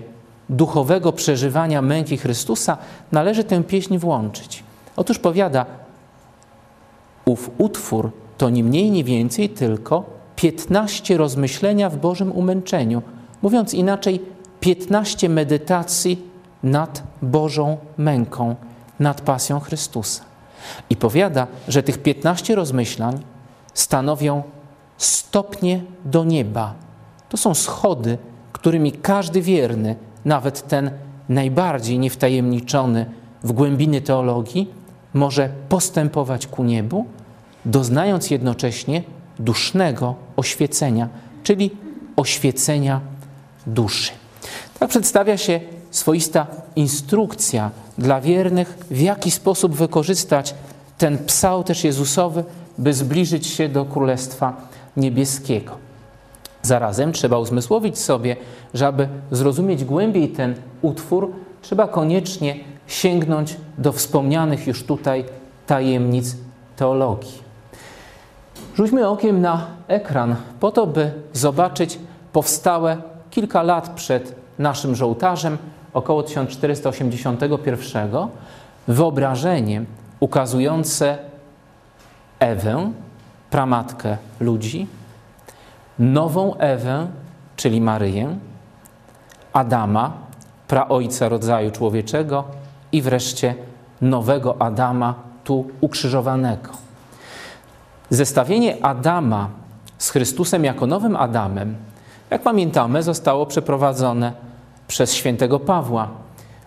duchowego przeżywania męki Chrystusa należy tę pieśń włączyć. Otóż powiada, ów utwór to ni mniej, ni więcej tylko 15 rozmyślenia w Bożym umęczeniu. Mówiąc inaczej, 15 medytacji nad Bożą męką, nad pasją Chrystusa. I powiada, że tych 15 rozmyślań stanowią stopnie do nieba. To są schody, którymi każdy wierny, nawet ten najbardziej niewtajemniczony w głębiny teologii, może postępować ku niebu, doznając jednocześnie dusznego oświecenia, czyli oświecenia duszy. Tak przedstawia się swoista instrukcja dla wiernych, w jaki sposób wykorzystać ten psał też Jezusowy, by zbliżyć się do Królestwa Niebieskiego. Zarazem trzeba uzmysłowić sobie, że aby zrozumieć głębiej ten utwór, trzeba koniecznie sięgnąć do wspomnianych już tutaj tajemnic teologii. Rzućmy okiem na ekran, po to, by zobaczyć powstałe kilka lat przed naszym żołtarzem, około 1481, wyobrażenie ukazujące Ewę, pramatkę ludzi, nową Ewę, czyli Maryję, Adama, praojca rodzaju człowieczego i wreszcie nowego Adama, tu ukrzyżowanego. Zestawienie Adama z Chrystusem jako nowym Adamem, jak pamiętamy, zostało przeprowadzone przez świętego Pawła.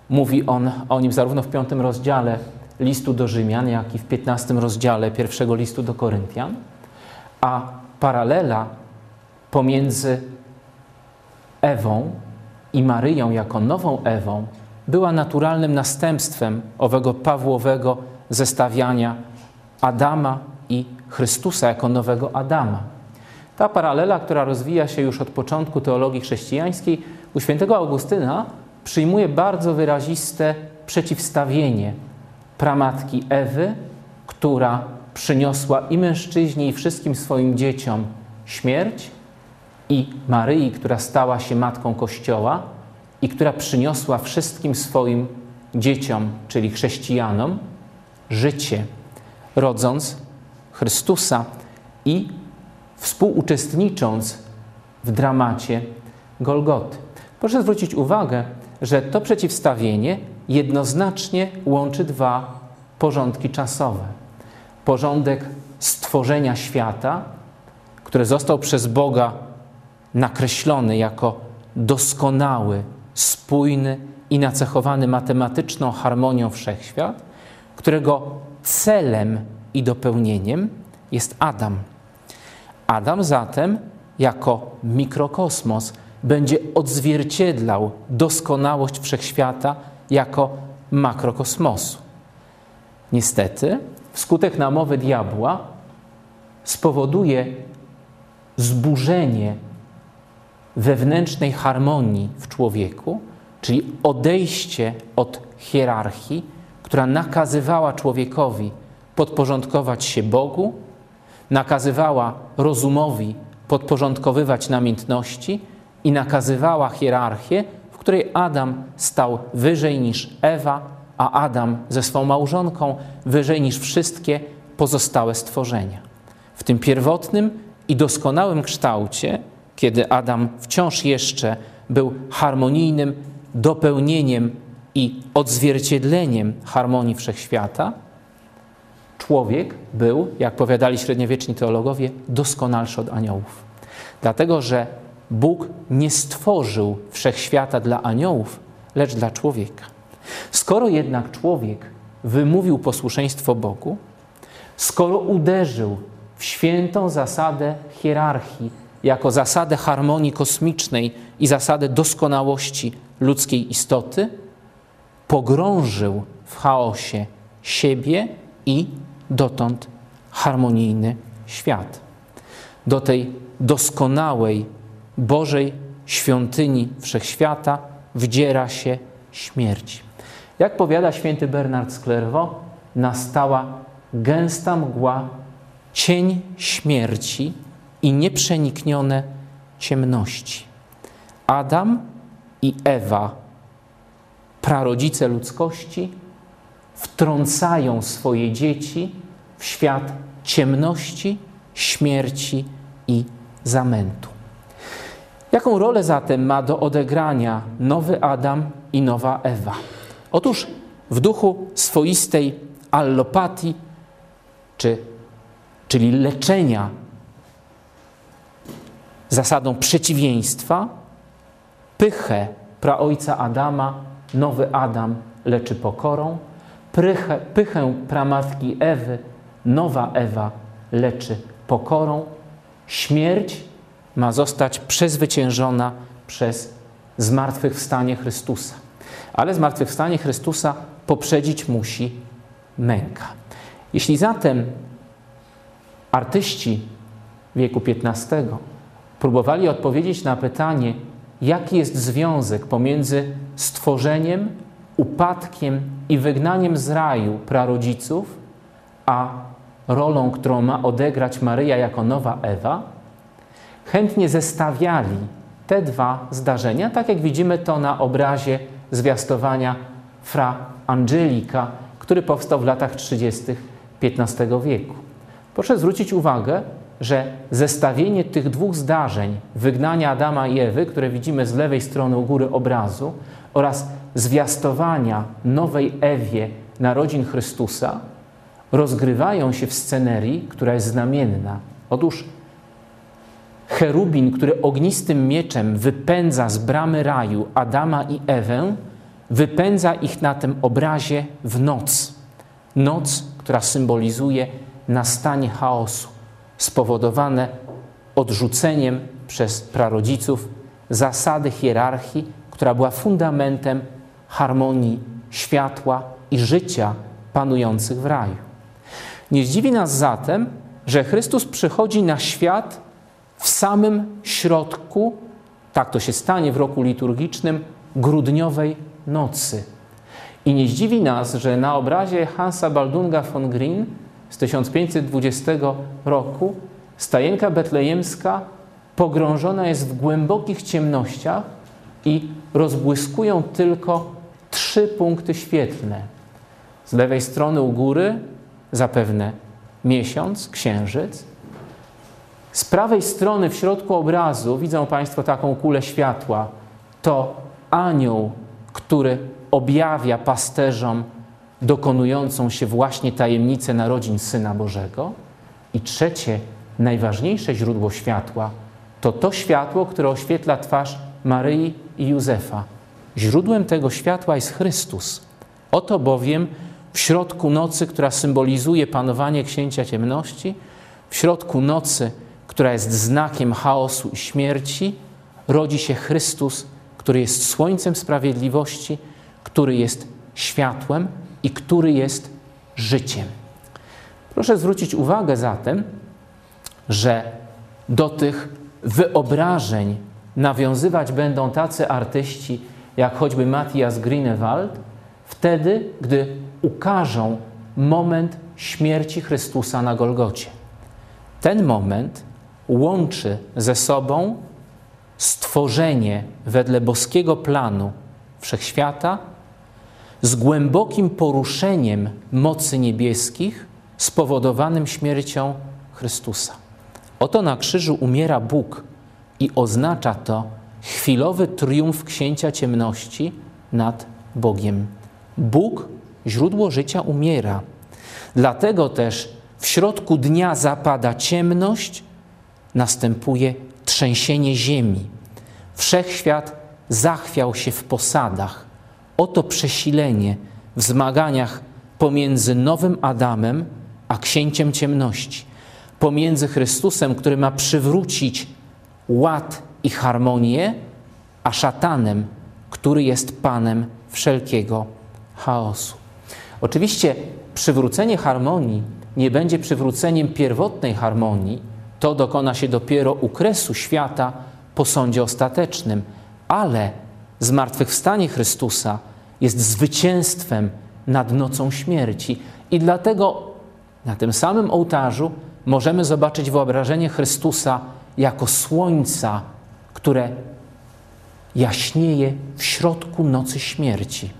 Mówi on o nim zarówno w piątym rozdziale listu do Rzymian, jak i w piętnastym rozdziale pierwszego listu do Koryntian, a paralela pomiędzy Ewą i Maryją jako nową Ewą była naturalnym następstwem owego Pawłowego zestawiania Adama i Chrystusa jako nowego Adama. Ta paralela, która rozwija się już od początku teologii chrześcijańskiej, u świętego Augustyna przyjmuje bardzo wyraziste przeciwstawienie pramatki Ewy, która przyniosła i mężczyźnie, i wszystkim swoim dzieciom śmierć, i Maryi, która stała się matką Kościoła i która przyniosła wszystkim swoim dzieciom, czyli chrześcijanom, życie, rodząc Chrystusa i współuczestnicząc w dramacie Golgoty. Proszę zwrócić uwagę, że to przeciwstawienie jednoznacznie łączy dwa porządki czasowe. Porządek stworzenia świata, który został przez Boga nakreślony jako doskonały, spójny i nacechowany matematyczną harmonią wszechświat, którego celem i dopełnieniem jest Adam. Adam zatem, jako mikrokosmos, będzie odzwierciedlał doskonałość wszechświata jako makrokosmosu. Niestety, wskutek namowy diabła spowoduje zburzenie wewnętrznej harmonii w człowieku, czyli odejście od hierarchii, która nakazywała człowiekowi podporządkować się Bogu, nakazywała rozumowi podporządkowywać namiętności i nakazywała hierarchię, której Adam stał wyżej niż Ewa, a Adam ze swą małżonką wyżej niż wszystkie pozostałe stworzenia. W tym pierwotnym i doskonałym kształcie, kiedy Adam wciąż jeszcze był harmonijnym dopełnieniem i odzwierciedleniem harmonii wszechświata, człowiek był, jak powiadali średniowieczni teologowie, doskonalszy od aniołów. Dlatego, że Bóg nie stworzył wszechświata dla aniołów, lecz dla człowieka. Skoro jednak człowiek wymówił posłuszeństwo Bogu, skoro uderzył w świętą zasadę hierarchii, jako zasadę harmonii kosmicznej i zasadę doskonałości ludzkiej istoty, pogrążył w chaosie siebie i dotąd harmonijny świat. Do tej doskonałej Bożej świątyni wszechświata wdziera się śmierć. Jak powiada święty Bernard z nastała gęsta mgła, cień śmierci i nieprzeniknione ciemności. Adam i Ewa, prarodzice ludzkości, wtrącają swoje dzieci w świat ciemności, śmierci i zamętu. Jaką rolę zatem ma do odegrania nowy Adam i nowa Ewa? Otóż w duchu swoistej allopatii, czy, czyli leczenia zasadą przeciwieństwa, pychę praojca Adama nowy Adam leczy pokorą, pychę, pychę pramatki Ewy nowa Ewa leczy pokorą, śmierć ma zostać przezwyciężona przez zmartwychwstanie Chrystusa. Ale zmartwychwstanie Chrystusa poprzedzić musi męka. Jeśli zatem artyści wieku XV próbowali odpowiedzieć na pytanie, jaki jest związek pomiędzy stworzeniem, upadkiem i wygnaniem z raju prarodziców, a rolą, którą ma odegrać Maryja jako nowa Ewa, chętnie zestawiali te dwa zdarzenia, tak jak widzimy to na obrazie zwiastowania Fra Angelika, który powstał w latach 30. XV wieku. Proszę zwrócić uwagę, że zestawienie tych dwóch zdarzeń, wygnania Adama i Ewy, które widzimy z lewej strony u góry obrazu, oraz zwiastowania nowej Ewie narodzin Chrystusa, rozgrywają się w scenerii, która jest znamienna. Otóż cherubin, który ognistym mieczem wypędza z bramy raju Adama i Ewę, wypędza ich na tym obrazie w noc. Noc, która symbolizuje nastanie chaosu, spowodowane odrzuceniem przez prarodziców zasady hierarchii, która była fundamentem harmonii światła i życia panujących w raju. Nie zdziwi nas zatem, że Chrystus przychodzi na świat w samym środku, tak to się stanie w roku liturgicznym, grudniowej nocy. I nie zdziwi nas, że na obrazie Hansa Baldunga von Green z 1520 roku stajenka betlejemska pogrążona jest w głębokich ciemnościach i rozbłyskują tylko trzy punkty świetlne. Z lewej strony u góry zapewne miesiąc, księżyc. Z prawej strony w środku obrazu widzą Państwo taką kulę światła. To anioł, który objawia pasterzom dokonującą się właśnie tajemnicę narodzin Syna Bożego. I trzecie, najważniejsze źródło światła to to światło, które oświetla twarz Maryi i Józefa. Źródłem tego światła jest Chrystus. Oto bowiem w środku nocy, która symbolizuje panowanie księcia ciemności, w środku nocy, która jest znakiem chaosu i śmierci, rodzi się Chrystus, który jest słońcem sprawiedliwości, który jest światłem i który jest życiem. Proszę zwrócić uwagę zatem, że do tych wyobrażeń nawiązywać będą tacy artyści, jak choćby Matthias Grünewald, wtedy, gdy ukażą moment śmierci Chrystusa na Golgocie. Ten moment łączy ze sobą stworzenie wedle boskiego planu wszechświata z głębokim poruszeniem mocy niebieskich spowodowanym śmiercią Chrystusa. Oto na krzyżu umiera Bóg i oznacza to chwilowy triumf księcia ciemności nad Bogiem. Bóg, źródło życia, umiera. Dlatego też w środku dnia zapada ciemność, następuje trzęsienie ziemi. Wszechświat zachwiał się w posadach. Oto przesilenie w zmaganiach pomiędzy nowym Adamem a księciem ciemności, pomiędzy Chrystusem, który ma przywrócić ład i harmonię, a szatanem, który jest panem wszelkiego chaosu. Oczywiście przywrócenie harmonii nie będzie przywróceniem pierwotnej harmonii, to dokona się dopiero u kresu świata po sądzie ostatecznym, ale zmartwychwstanie Chrystusa jest zwycięstwem nad nocą śmierci. I dlatego na tym samym ołtarzu możemy zobaczyć wyobrażenie Chrystusa jako słońca, które jaśnieje w środku nocy śmierci.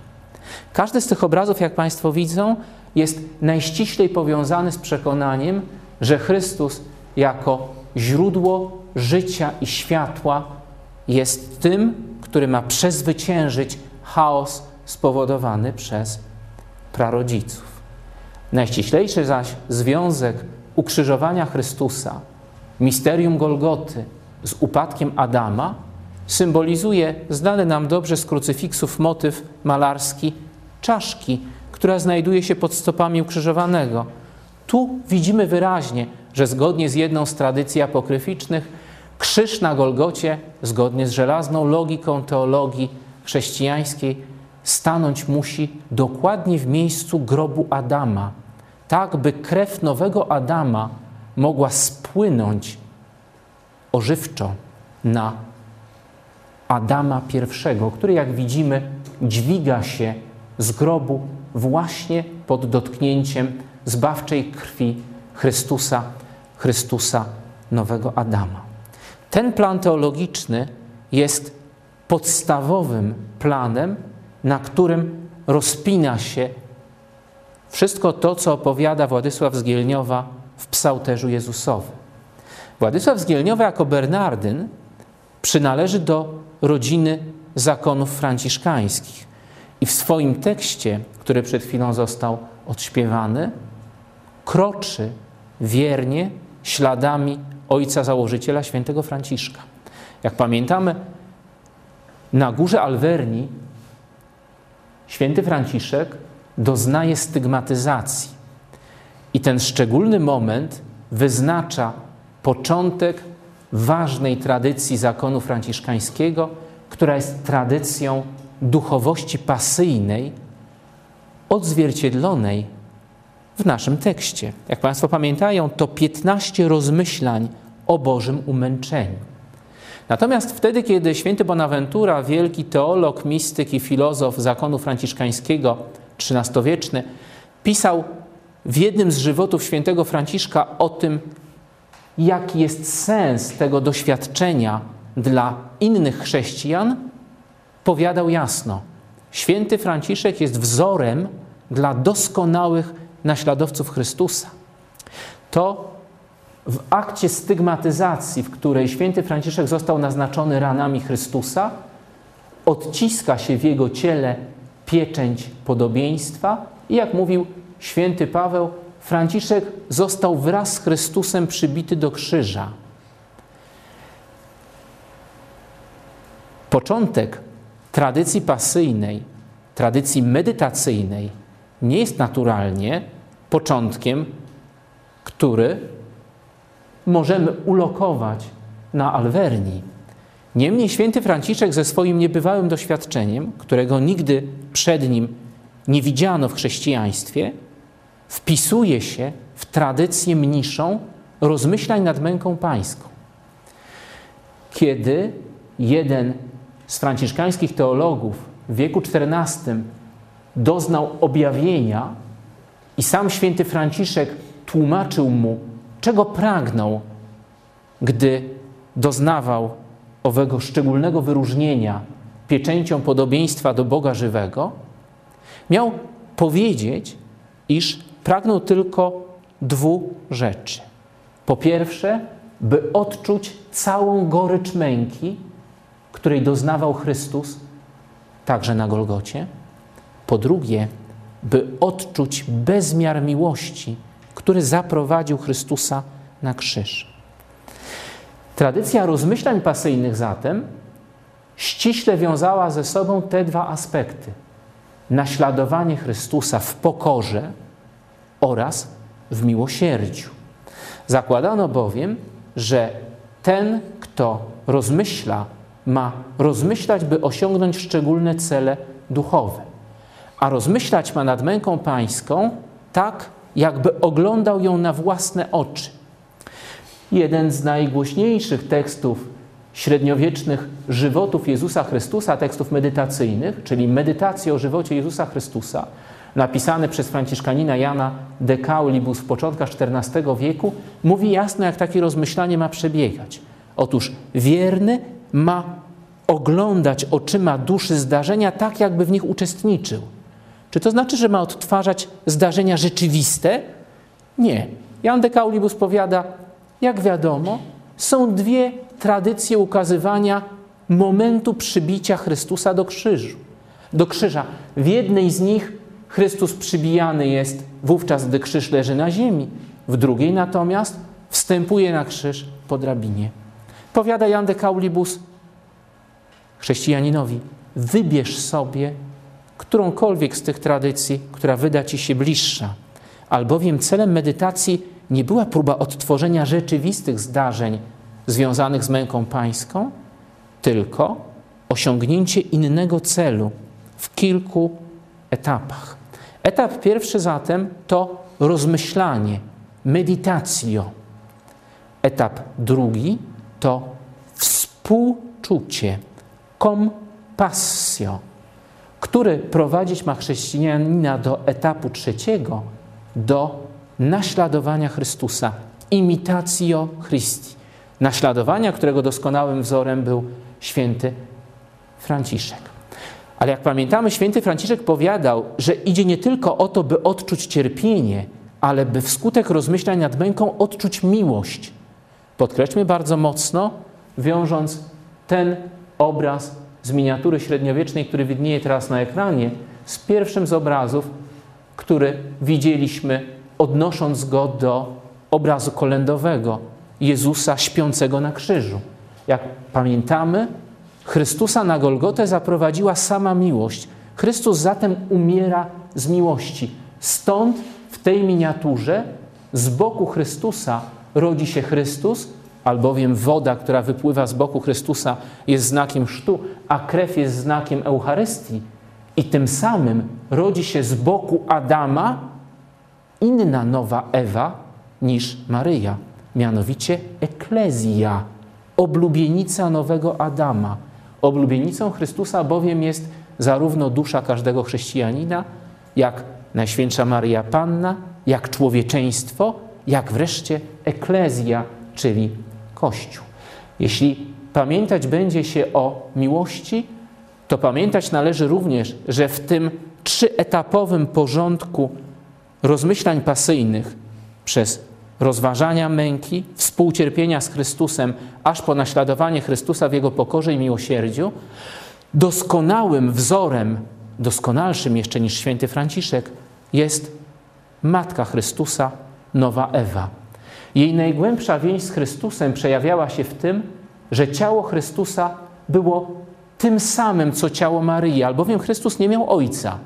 Każdy z tych obrazów, jak Państwo widzą, jest najściślej powiązany z przekonaniem, że Chrystus jako źródło życia i światła jest tym, który ma przezwyciężyć chaos spowodowany przez prarodziców. Najściślejszy zaś związek ukrzyżowania Chrystusa, misterium Golgoty z upadkiem Adama symbolizuje znany nam dobrze z krucyfiksów motyw malarski czaszki, która znajduje się pod stopami ukrzyżowanego. Tu widzimy wyraźnie, że zgodnie z jedną z tradycji apokryficznych, krzyż na Golgocie, zgodnie z żelazną logiką teologii chrześcijańskiej, stanąć musi dokładnie w miejscu grobu Adama, tak by krew nowego Adama mogła spłynąć ożywczo na Adama I, który, jak widzimy, dźwiga się z grobu właśnie pod dotknięciem zbawczej krwi Chrystusa, Chrystusa nowego Adama. Ten plan teologiczny jest podstawowym planem, na którym rozpina się wszystko to, co opowiada Władysław z Gielniowa w psałterzu Jezusowym. Władysław z Gielniowa jako Bernardyn przynależy do rodziny zakonów franciszkańskich i w swoim tekście, który przed chwilą został odśpiewany, kroczy wiernie śladami ojca założyciela świętego Franciszka. Jak pamiętamy, na górze Alverni święty Franciszek doznaje stygmatyzacji. I ten szczególny moment wyznacza początek ważnej tradycji zakonu franciszkańskiego, która jest tradycją duchowości pasyjnej, odzwierciedlonej w naszym tekście. Jak Państwo pamiętają, to 15 rozmyślań o Bożym umęczeniu. Natomiast wtedy, kiedy święty Bonaventura, wielki teolog, mistyk i filozof zakonu franciszkańskiego, XIII-wieczny, pisał w jednym z żywotów świętego Franciszka o tym, jaki jest sens tego doświadczenia dla innych chrześcijan, powiadał jasno: Święty Franciszek jest wzorem dla doskonałych naśladowców Chrystusa. To w akcie stygmatyzacji, w której święty Franciszek został naznaczony ranami Chrystusa, odciska się w jego ciele pieczęć podobieństwa i jak mówił święty Paweł, Franciszek został wraz z Chrystusem przybity do krzyża. Początek tradycji pasyjnej, tradycji medytacyjnej nie jest naturalnie początkiem, który możemy ulokować na Alverni. Niemniej święty Franciszek ze swoim niebywałym doświadczeniem, którego nigdy przed nim nie widziano w chrześcijaństwie, wpisuje się w tradycję mniszą rozmyślań nad męką pańską. Kiedy jeden z franciszkańskich teologów w wieku XIV doznał objawienia i sam święty Franciszek tłumaczył mu, czego pragnął, gdy doznawał owego szczególnego wyróżnienia pieczęcią podobieństwa do Boga żywego, miał powiedzieć, iż pragnął tylko dwóch rzeczy. Po pierwsze, by odczuć całą gorycz męki, której doznawał Chrystus także na Golgocie. Po drugie, by odczuć bezmiar miłości, który zaprowadził Chrystusa na krzyż. Tradycja rozmyślań pasyjnych zatem ściśle wiązała ze sobą te dwa aspekty: naśladowanie Chrystusa w pokorze oraz w miłosierdziu. Zakładano bowiem, że ten, kto rozmyśla, ma rozmyślać, by osiągnąć szczególne cele duchowe. A rozmyślać ma nad męką pańską tak, jakby oglądał ją na własne oczy. Jeden z najgłośniejszych tekstów średniowiecznych żywotów Jezusa Chrystusa, tekstów medytacyjnych, czyli medytacje o żywocie Jezusa Chrystusa, napisane przez Franciszkanina Jana de Caulibus w początkach XIV wieku, mówi jasno, jak takie rozmyślanie ma przebiegać. Otóż wierny ma oglądać oczyma duszy zdarzenia tak, jakby w nich uczestniczył. Czy to znaczy, że ma odtwarzać zdarzenia rzeczywiste? Nie. Jan de Caulibus powiada, jak wiadomo, są dwie tradycje ukazywania momentu przybicia Chrystusa do krzyżu. Do krzyża. W jednej z nich Chrystus przybijany jest wówczas, gdy krzyż leży na ziemi. W drugiej natomiast wstępuje na krzyż po drabinie. Powiada Jan de Caulibus chrześcijaninowi, wybierz sobie którąkolwiek z tych tradycji, która wyda ci się bliższa. Albowiem celem medytacji nie była próba odtworzenia rzeczywistych zdarzeń związanych z męką pańską, tylko osiągnięcie innego celu w kilku etapach. Etap pierwszy zatem to rozmyślanie, meditacjo. Etap drugi to współczucie, compassio, który prowadzić ma chrześcijanina do etapu trzeciego, do naśladowania Chrystusa, imitatio Christi. Naśladowania, którego doskonałym wzorem był święty Franciszek. Ale jak pamiętamy, święty Franciszek powiadał, że idzie nie tylko o to, by odczuć cierpienie, ale by wskutek rozmyślań nad męką odczuć miłość. Podkreślmy bardzo mocno, wiążąc ten obraz z miniatury średniowiecznej, który widnieje teraz na ekranie, z pierwszym z obrazów, który widzieliśmy, odnosząc go do obrazu kolędowego Jezusa śpiącego na krzyżu. Jak pamiętamy, Chrystusa na Golgotę zaprowadziła sama miłość. Chrystus zatem umiera z miłości. Stąd w tej miniaturze z boku Chrystusa rodzi się Chrystus, albowiem woda, która wypływa z boku Chrystusa, jest znakiem chrztu, a krew jest znakiem Eucharystii. I tym samym rodzi się z boku Adama inna nowa Ewa niż Maryja, mianowicie Eklezja, oblubienica nowego Adama. Oblubienicą Chrystusa bowiem jest zarówno dusza każdego chrześcijanina, jak Najświętsza Maryja Panna, jak człowieczeństwo, jak wreszcie Eklezja, czyli Kościół. Jeśli pamiętać będzie się o miłości, to pamiętać należy również, że w tym trzyetapowym porządku rozmyślań pasyjnych przez rozważania męki, współcierpienia z Chrystusem, aż po naśladowanie Chrystusa w Jego pokorze i miłosierdziu, doskonałym wzorem, doskonalszym jeszcze niż święty Franciszek, jest Matka Chrystusa, Nowa Ewa. Jej najgłębsza więź z Chrystusem przejawiała się w tym, że ciało Chrystusa było tym samym, co ciało Maryi, albowiem Chrystus nie miał ojca.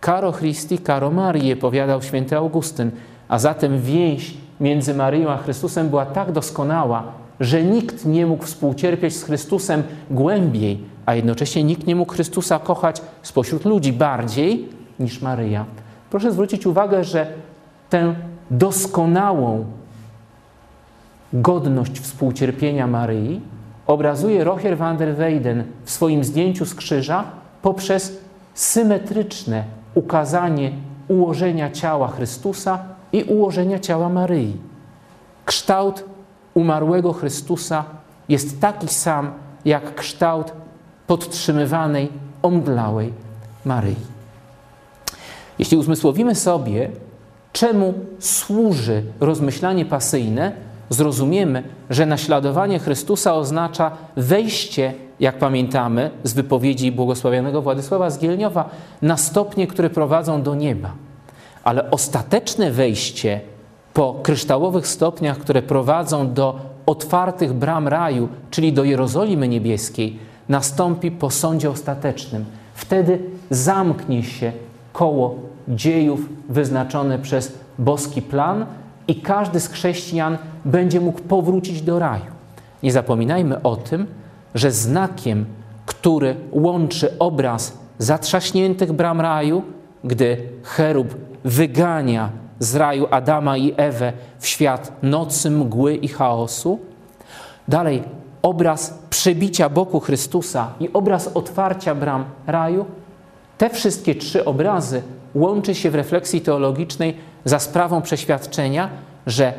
Caro Christi, caro Marie, powiadał święty Augustyn, a zatem więź między Maryją a Chrystusem była tak doskonała, że nikt nie mógł współcierpieć z Chrystusem głębiej, a jednocześnie nikt nie mógł Chrystusa kochać spośród ludzi bardziej niż Maryja. Proszę zwrócić uwagę, że tę doskonałą godność współcierpienia Maryi obrazuje Rocher van der Weyden w swoim zdjęciu z krzyża poprzez symetryczne ukazanie ułożenia ciała Chrystusa i ułożenia ciała Maryi. Kształt umarłego Chrystusa jest taki sam jak kształt podtrzymywanej, omdlałej Maryi. Jeśli uzmysłowimy sobie, czemu służy rozmyślanie pasyjne, zrozumiemy, że naśladowanie Chrystusa oznacza wejście, jak pamiętamy z wypowiedzi błogosławionego Władysława Zgielniowa, na stopnie, które prowadzą do nieba. Ale ostateczne wejście po kryształowych stopniach, które prowadzą do otwartych bram raju, czyli do Jerozolimy Niebieskiej, nastąpi po sądzie ostatecznym. Wtedy zamknie się koło dziejów wyznaczone przez boski plan i każdy z chrześcijan będzie mógł powrócić do raju. Nie zapominajmy o tym, że znakiem, który łączy obraz zatrzaśniętych bram raju, gdy cherub wygania z raju Adama i Ewę w świat nocy, mgły i chaosu. Dalej, obraz przebicia boku Chrystusa i obraz otwarcia bram raju, te wszystkie trzy obrazy łączy się w refleksji teologicznej za sprawą przeświadczenia, że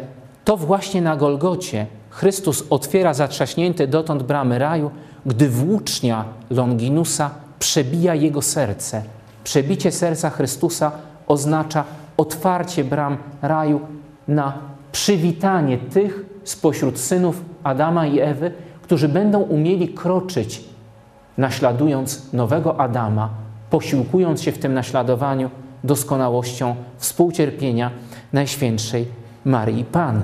to właśnie na Golgocie Chrystus otwiera zatrzaśnięte dotąd bramy raju, gdy włócznia Longinusa przebija jego serce. Przebicie serca Chrystusa oznacza otwarcie bram raju na przywitanie tych spośród synów Adama i Ewy, którzy będą umieli kroczyć, naśladując nowego Adama, posiłkując się w tym naśladowaniu doskonałością współcierpienia Najświętszej Maryi Panny.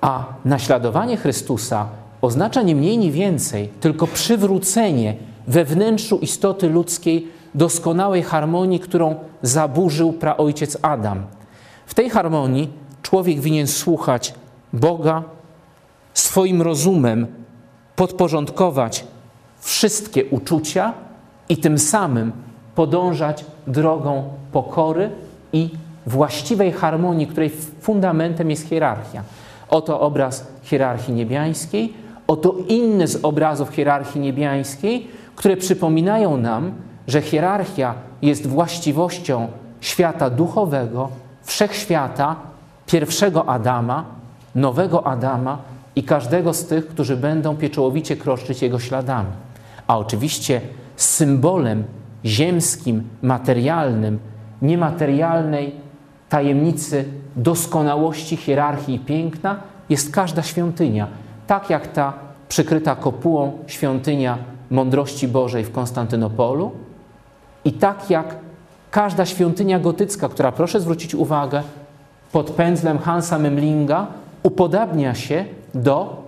A naśladowanie Chrystusa oznacza nie mniej, ni więcej, tylko przywrócenie we wnętrzu istoty ludzkiej doskonałej harmonii, którą zaburzył praojciec Adam. W tej harmonii człowiek winien słuchać Boga, swoim rozumem podporządkować wszystkie uczucia i tym samym podążać drogą pokory i właściwej harmonii, której fundamentem jest hierarchia. Oto obraz hierarchii niebiańskiej, oto inny z obrazów hierarchii niebiańskiej, które przypominają nam, że hierarchia jest właściwością świata duchowego, wszechświata, pierwszego Adama, nowego Adama i każdego z tych, którzy będą pieczołowicie kroczyć jego śladami. A oczywiście symbolem ziemskim, materialnym, niematerialnej tajemnicy doskonałości, hierarchii i piękna jest każda świątynia. Tak jak ta przykryta kopułą świątynia mądrości Bożej w Konstantynopolu i tak jak każda świątynia gotycka, która, proszę zwrócić uwagę, pod pędzlem Hansa Memlinga upodabnia się do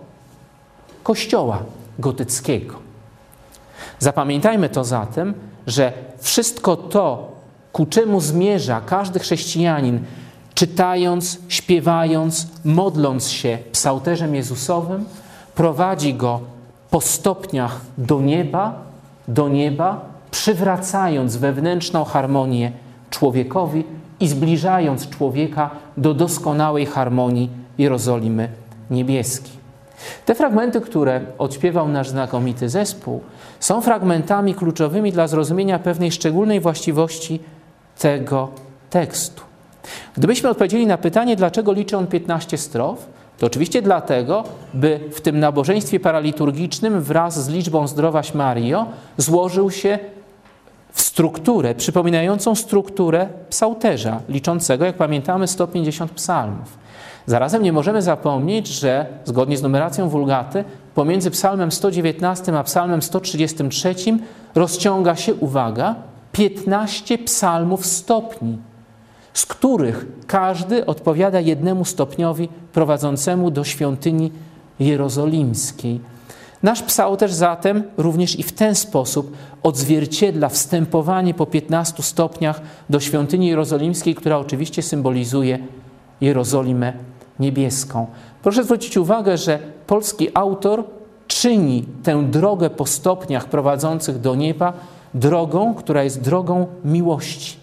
kościoła gotyckiego. Zapamiętajmy to zatem, że wszystko to, ku czemu zmierza każdy chrześcijanin, czytając, śpiewając, modląc się psałterzem Jezusowym, prowadzi go po stopniach do nieba, do nieba, przywracając wewnętrzną harmonię człowiekowi i zbliżając człowieka do doskonałej harmonii Jerozolimy niebieskiej. Te fragmenty, które odśpiewał nasz znakomity zespół, są fragmentami kluczowymi dla zrozumienia pewnej szczególnej właściwości tego tekstu. Gdybyśmy odpowiedzieli na pytanie, dlaczego liczy on 15 strof, to oczywiście dlatego, by w tym nabożeństwie paraliturgicznym wraz z liczbą Zdrowaś Mario złożył się w strukturę przypominającą strukturę psałterza, liczącego, jak pamiętamy, 150 psalmów. Zarazem nie możemy zapomnieć, że zgodnie z numeracją wulgaty pomiędzy psalmem 119 a psalmem 133 rozciąga się, uwaga, 15 psalmów stopni, z których każdy odpowiada jednemu stopniowi prowadzącemu do świątyni jerozolimskiej. Nasz psałterz zatem również i w ten sposób odzwierciedla wstępowanie po 15 stopniach do świątyni jerozolimskiej, która oczywiście symbolizuje Jerozolimę niebieską. Proszę zwrócić uwagę, że polski autor czyni tę drogę po stopniach prowadzących do nieba drogą, która jest drogą miłości.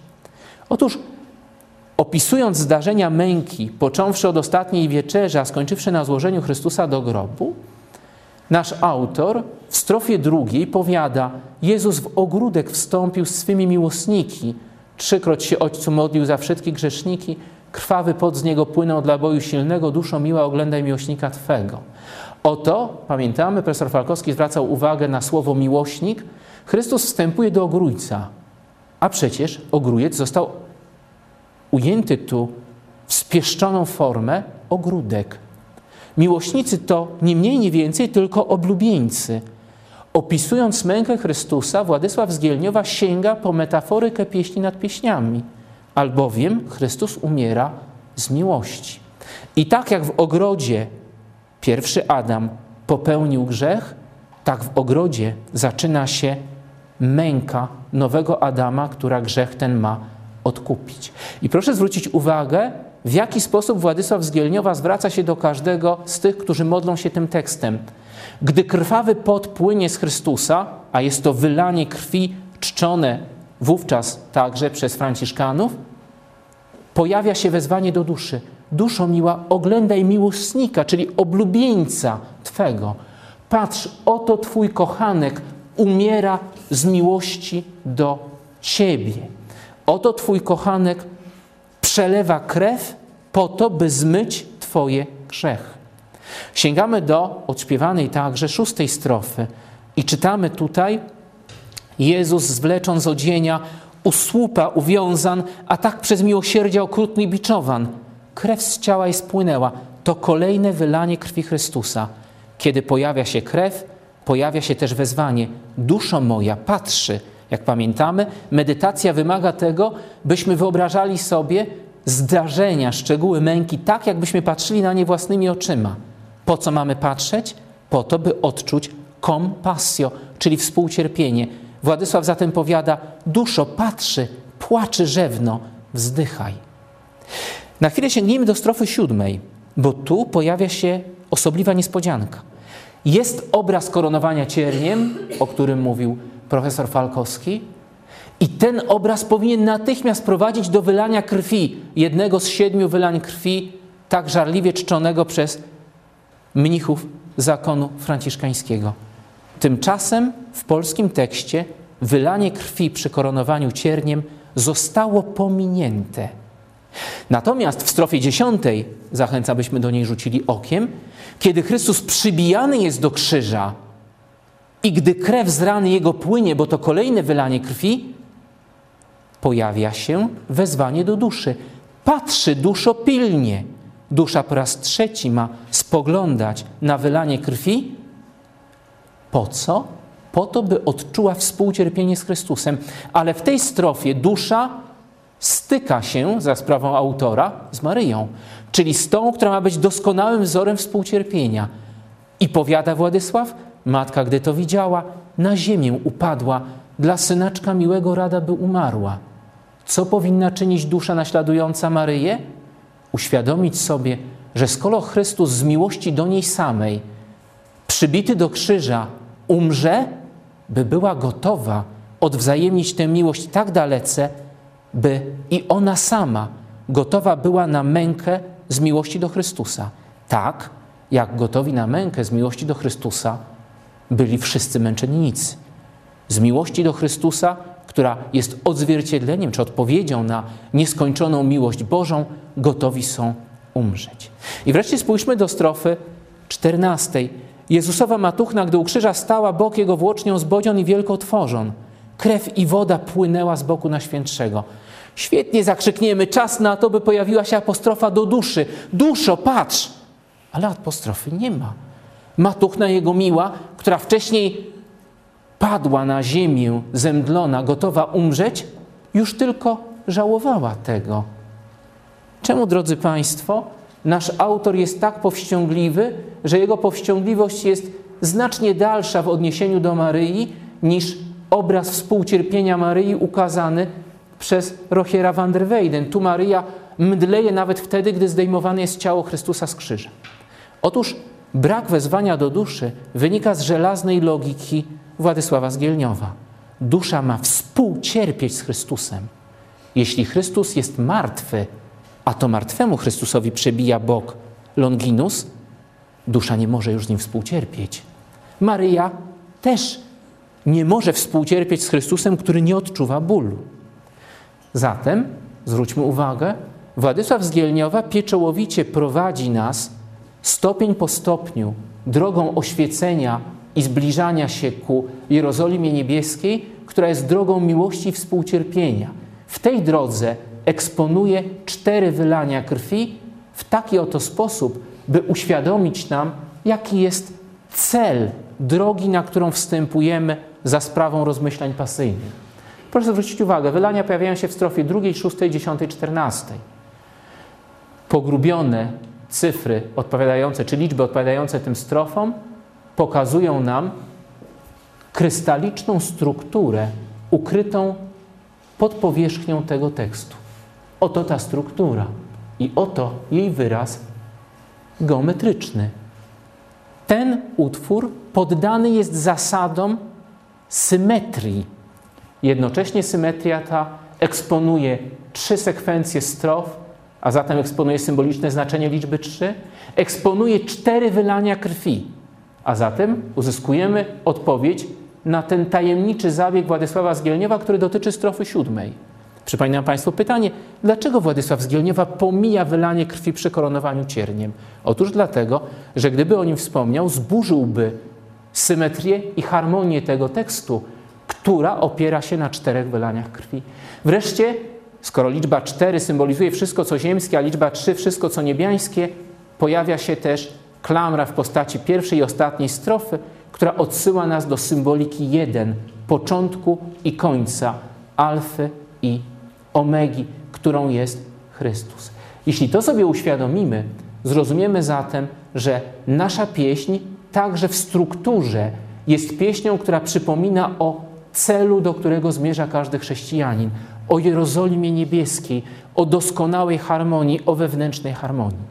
Otóż opisując zdarzenia męki, począwszy od ostatniej wieczerzy, a skończywszy na złożeniu Chrystusa do grobu, nasz autor w strofie drugiej powiada: Jezus w ogródek wstąpił z swymi miłosniki, trzykroć się Ojcu modlił za wszystkie grzeszniki, krwawy pot z niego płynął dla boju silnego, duszo miła oglądaj miłośnika Twego. Oto, pamiętamy, profesor Falkowski zwracał uwagę na słowo miłośnik. Chrystus wstępuje do ogrójca, a przecież ogrójec został ujęty tu w spieszczoną formę ogródek. Miłośnicy to nie mniej, nie więcej, tylko oblubieńcy. Opisując mękę Chrystusa, Władysław z Gielniowa sięga po metaforykę pieśni nad pieśniami, albowiem Chrystus umiera z miłości. I tak jak w ogrodzie pierwszy Adam popełnił grzech, tak w ogrodzie zaczyna się męka nowego Adama, która grzech ten ma odkupić. I proszę zwrócić uwagę, w jaki sposób Władysław z Gielniowa zwraca się do każdego z tych, którzy modlą się tym tekstem. Gdy krwawy pot płynie z Chrystusa, a jest to wylanie krwi czczone wówczas także przez Franciszkanów, pojawia się wezwanie do duszy. Duszo miła, oglądaj miłosnika, czyli oblubieńca Twego. Patrz, oto Twój kochanek umiera z miłości do Ciebie. Oto Twój kochanek przelewa krew po to, by zmyć Twoje grzechy. Sięgamy do odśpiewanej także szóstej strofy i czytamy tutaj Jezus zwleczon z odzienia, u słupa uwiązan, a tak przez miłosierdzie okrutny biczowan. Krew z ciała jej spłynęła. To kolejne wylanie krwi Chrystusa. Kiedy pojawia się krew, pojawia się też wezwanie. Duszo moja, patrzy. Jak pamiętamy, medytacja wymaga tego, byśmy wyobrażali sobie zdarzenia, szczegóły męki, tak jakbyśmy patrzyli na nie własnymi oczyma. Po co mamy patrzeć? Po to, by odczuć compassio, czyli współcierpienie. Władysław zatem powiada: Duszo, patrzy, płaczy rzewno, wzdychaj. Na chwilę sięgnijmy do strofy siódmej, bo tu pojawia się osobliwa niespodzianka. Jest obraz koronowania cierniem, o którym mówił profesor Falkowski, i ten obraz powinien natychmiast prowadzić do wylania krwi, jednego z siedmiu wylań krwi, tak żarliwie czczonego przez mnichów zakonu franciszkańskiego. Tymczasem w polskim tekście wylanie krwi przy koronowaniu cierniem zostało pominięte. Natomiast w strofie dziesiątej, zachęcam, byśmy do niej rzucili okiem, kiedy Chrystus przybijany jest do krzyża i gdy krew z rany Jego płynie, bo to kolejne wylanie krwi, pojawia się wezwanie do duszy. Patrzy duszo pilnie. Dusza po raz trzeci ma spoglądać na wylanie krwi. Po co? Po to, by odczuła współcierpienie z Chrystusem. Ale w tej strofie dusza styka się za sprawą autora z Maryją, czyli z tą, która ma być doskonałym wzorem współcierpienia. I powiada Władysław, matka, gdy to widziała, na ziemię upadła, dla synaczka miłego rada by umarła. Co powinna czynić dusza naśladująca Maryję? Uświadomić sobie, że skoro Chrystus z miłości do niej samej, przybity do krzyża, umrze, by była gotowa odwzajemnić tę miłość tak dalece, by i ona sama gotowa była na mękę z miłości do Chrystusa. Tak, jak gotowi na mękę z miłości do Chrystusa byli wszyscy męczennicy. Z miłości do Chrystusa, która jest odzwierciedleniem czy odpowiedzią na nieskończoną miłość Bożą, gotowi są umrzeć. I wreszcie spójrzmy do strofy czternastej. Jezusowa matuchna, gdy u krzyża stała, bok jego włócznią zbodzion i wielko tworzon. Krew i woda płynęła z boku Najświętszego. Świetnie zakrzykniemy, czas na to, by pojawiła się apostrofa do duszy. Duszo, patrz! Ale apostrofy nie ma. Matuchna jego miła, która wcześniej padła na ziemię zemdlona, gotowa umrzeć, już tylko żałowała tego. Czemu, drodzy Państwo, nasz autor jest tak powściągliwy, że jego powściągliwość jest znacznie dalsza w odniesieniu do Maryi niż obraz współcierpienia Maryi ukazany przez Rochiera van der Weyden. Tu Maryja mdleje nawet wtedy, gdy zdejmowane jest ciało Chrystusa z krzyża. Otóż brak wezwania do duszy wynika z żelaznej logiki Władysława Zgielniowa. Dusza ma współcierpieć z Chrystusem. Jeśli Chrystus jest martwy, a to martwemu Chrystusowi przebija bok Longinus, dusza nie może już z nim współcierpieć. Maryja też nie może współcierpieć z Chrystusem, który nie odczuwa bólu. Zatem, zwróćmy uwagę, Władysław z Gielniowa pieczołowicie prowadzi nas stopień po stopniu drogą oświecenia i zbliżania się ku Jerozolimie Niebieskiej, która jest drogą miłości i współcierpienia. W tej drodze eksponuje cztery wylania krwi w taki oto sposób, by uświadomić nam, jaki jest cel drogi, na którą wstępujemy za sprawą rozmyślań pasyjnych. Proszę zwrócić uwagę, wylania pojawiają się w strofie drugiej, szóstej, dziesiątej, czternastej. Pogrubione cyfry odpowiadające, czy liczby odpowiadające tym strofom pokazują nam krystaliczną strukturę ukrytą pod powierzchnią tego tekstu. Oto ta struktura i oto jej wyraz geometryczny. Ten utwór poddany jest zasadom symetrii. Jednocześnie symetria ta eksponuje trzy sekwencje strof, a zatem eksponuje symboliczne znaczenie liczby trzy, eksponuje cztery wylania krwi, A zatem uzyskujemy odpowiedź na ten tajemniczy zabieg Władysława Zgielniewa, który dotyczy strofy siódmej. Przypominam Państwu pytanie, dlaczego Władysław Zgielniewa pomija wylanie krwi przy koronowaniu cierniem? Otóż dlatego, że gdyby o nim wspomniał, zburzyłby symetrię i harmonię tego tekstu, która opiera się na czterech wylaniach krwi. Wreszcie, skoro liczba cztery symbolizuje wszystko, co ziemskie, a liczba trzy wszystko, co niebiańskie, pojawia się też klamra w postaci pierwszej i ostatniej strofy, która odsyła nas do symboliki jeden, początku i końca, alfy i omegi, którą jest Chrystus. Jeśli to sobie uświadomimy, zrozumiemy zatem, że nasza pieśń także w strukturze jest pieśnią, która przypomina o celu, do którego zmierza każdy chrześcijanin, o Jerozolimie niebieskiej, o doskonałej harmonii, o wewnętrznej harmonii.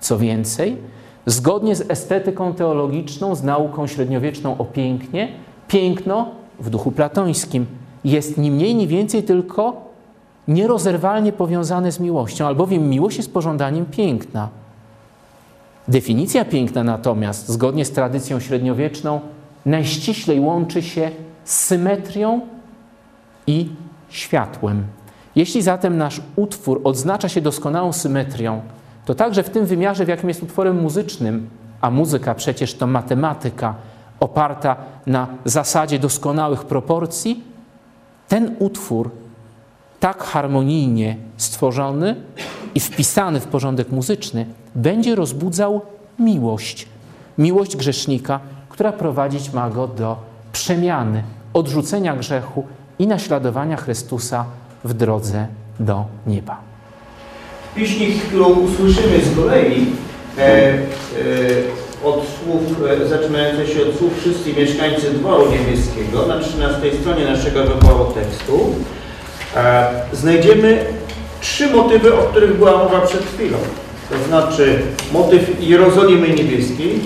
Co więcej, zgodnie z estetyką teologiczną, z nauką średniowieczną o pięknie, piękno w duchu platońskim jest ni mniej, ni więcej tylko nierozerwalnie powiązane z miłością, albowiem miłość jest pożądaniem piękna. Definicja piękna natomiast, zgodnie z tradycją średniowieczną, najściślej łączy się symetrią i światłem. Jeśli zatem nasz utwór odznacza się doskonałą symetrią, to także w tym wymiarze, w jakim jest utworem muzycznym, a muzyka przecież to matematyka oparta na zasadzie doskonałych proporcji, ten utwór tak harmonijnie stworzony i wpisany w porządek muzyczny będzie rozbudzał miłość. Miłość grzesznika, która prowadzić ma go do przemiany, odrzucenia grzechu i naśladowania Chrystusa w drodze do nieba. Pieśni, którą usłyszymy z kolei e, e, od słów, e, zaczynające się od słów wszyscy mieszkańcy dworu niebieskiego na 13 stronie naszego wyboru tekstu, e, znajdziemy trzy motywy, o których była mowa przed chwilą. To znaczy motyw Jerozolimy Niebieskiej,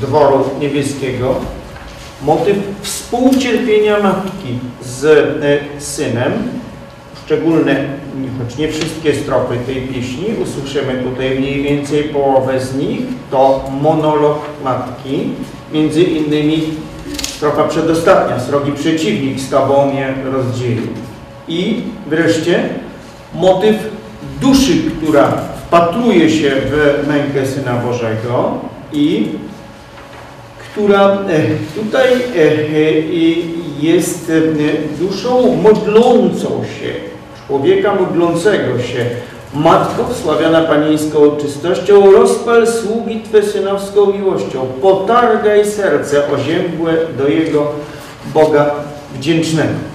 dworu niebieskiego, motyw współcierpienia matki z e, synem, szczególne, choć nie wszystkie strofy tej pieśni, usłyszymy tutaj mniej więcej połowę z nich, to monolog matki, między innymi strofa przedostatnia, srogi przeciwnik z Tobą mnie rozdzielił. I wreszcie motyw duszy, która wpatruje się w mękę Syna Bożego i która e, tutaj e, jest e, duszą modlącą się, człowieka modlącego się. Matko, wsławiana panieńską czystością, rozpal sługi Twe synowską miłością, potargaj serce oziębłe do Jego Boga wdzięcznego.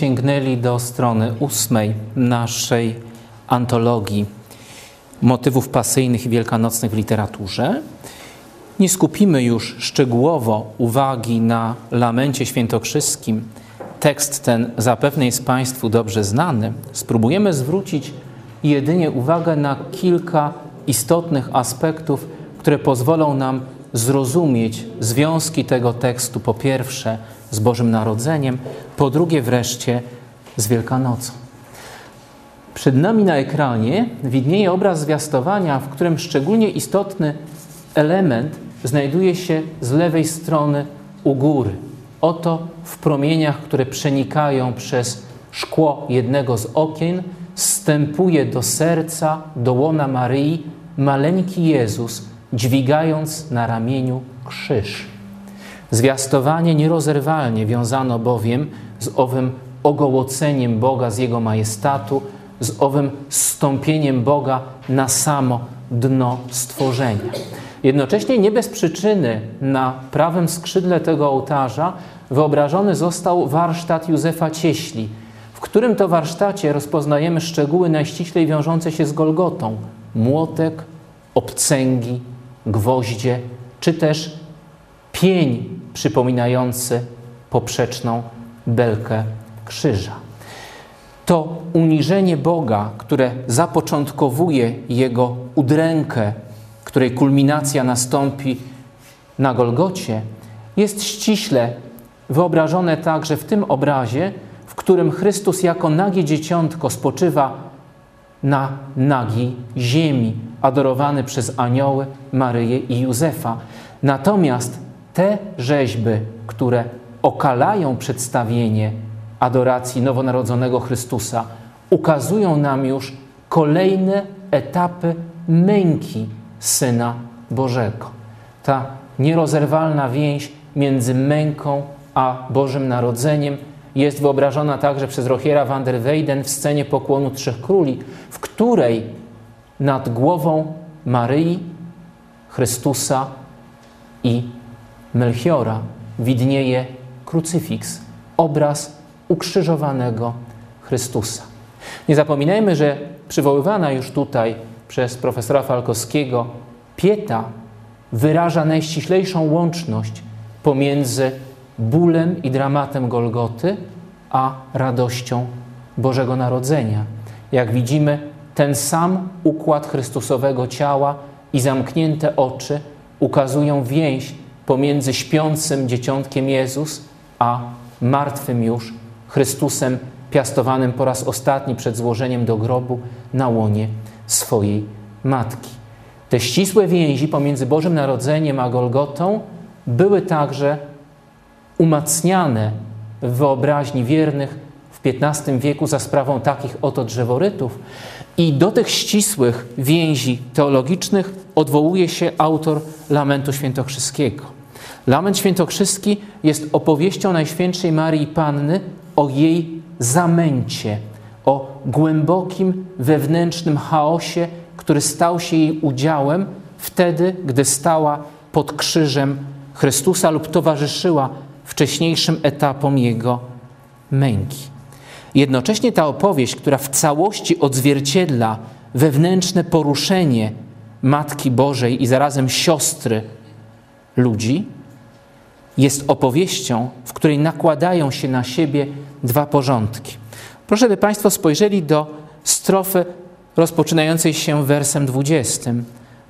Sięgnęli do strony ósmej naszej antologii motywów pasyjnych i wielkanocnych w literaturze. Nie skupimy już szczegółowo uwagi na lamencie świętokrzyskim. Tekst ten zapewne jest Państwu dobrze znany. Spróbujemy zwrócić jedynie uwagę na kilka istotnych aspektów, które pozwolą nam zrozumieć związki tego tekstu, po pierwsze z Bożym Narodzeniem, po drugie wreszcie z Wielkanocą. Przed nami na ekranie widnieje obraz zwiastowania, w którym szczególnie istotny element znajduje się z lewej strony u góry. Oto w promieniach, które przenikają przez szkło jednego z okien, wstępuje do serca, do łona Maryi maleńki Jezus, dźwigając na ramieniu krzyż. Zwiastowanie nierozerwalnie wiązano bowiem z owym ogołoceniem Boga z Jego majestatu, z owym stąpieniem Boga na samo dno stworzenia. Jednocześnie nie bez przyczyny na prawym skrzydle tego ołtarza wyobrażony został warsztat Józefa Cieśli, w którym to warsztacie rozpoznajemy szczegóły najściślej wiążące się z Golgotą. Młotek, obcęgi, gwoździe, czy też pień przypominający poprzeczną belkę krzyża. To uniżenie Boga, które zapoczątkowuje Jego udrękę, której kulminacja nastąpi na Golgocie, jest ściśle wyobrażone także w tym obrazie, w którym Chrystus jako nagie dzieciątko spoczywa na nagiej ziemi, adorowany przez anioły, Maryję i Józefa. Natomiast te rzeźby, które okalają przedstawienie adoracji nowonarodzonego Chrystusa, ukazują nam już kolejne etapy męki Syna Bożego. Ta nierozerwalna więź między męką a Bożym Narodzeniem jest wyobrażona także przez Rochiera van der Weyden w scenie pokłonu Trzech Króli, w której nad głową Maryi, Chrystusa i Melchiora widnieje krucyfiks, obraz ukrzyżowanego Chrystusa. Nie zapominajmy, że przywoływana już tutaj przez profesora Falkowskiego pieta wyraża najściślejszą łączność pomiędzy bólem i dramatem Golgoty, a radością Bożego Narodzenia. Jak widzimy, ten sam układ Chrystusowego ciała i zamknięte oczy ukazują więź pomiędzy śpiącym dzieciątkiem Jezus, a martwym już Chrystusem piastowanym po raz ostatni przed złożeniem do grobu na łonie swojej matki. Te ścisłe więzi pomiędzy Bożym Narodzeniem a Golgotą były także umacniane w wyobraźni wiernych w XV wieku za sprawą takich oto drzeworytów. I do tych ścisłych więzi teologicznych odwołuje się autor Lamentu Świętokrzyskiego. Lament Świętokrzyski jest opowieścią Najświętszej Marii Panny o jej zamęcie, o głębokim wewnętrznym chaosie, który stał się jej udziałem wtedy, gdy stała pod krzyżem Chrystusa lub towarzyszyła wcześniejszym etapom Jego męki. Jednocześnie ta opowieść, która w całości odzwierciedla wewnętrzne poruszenie Matki Bożej i zarazem siostry ludzi, jest opowieścią, w której nakładają się na siebie dwa porządki. Proszę, by Państwo spojrzeli do strofy rozpoczynającej się wersem 20.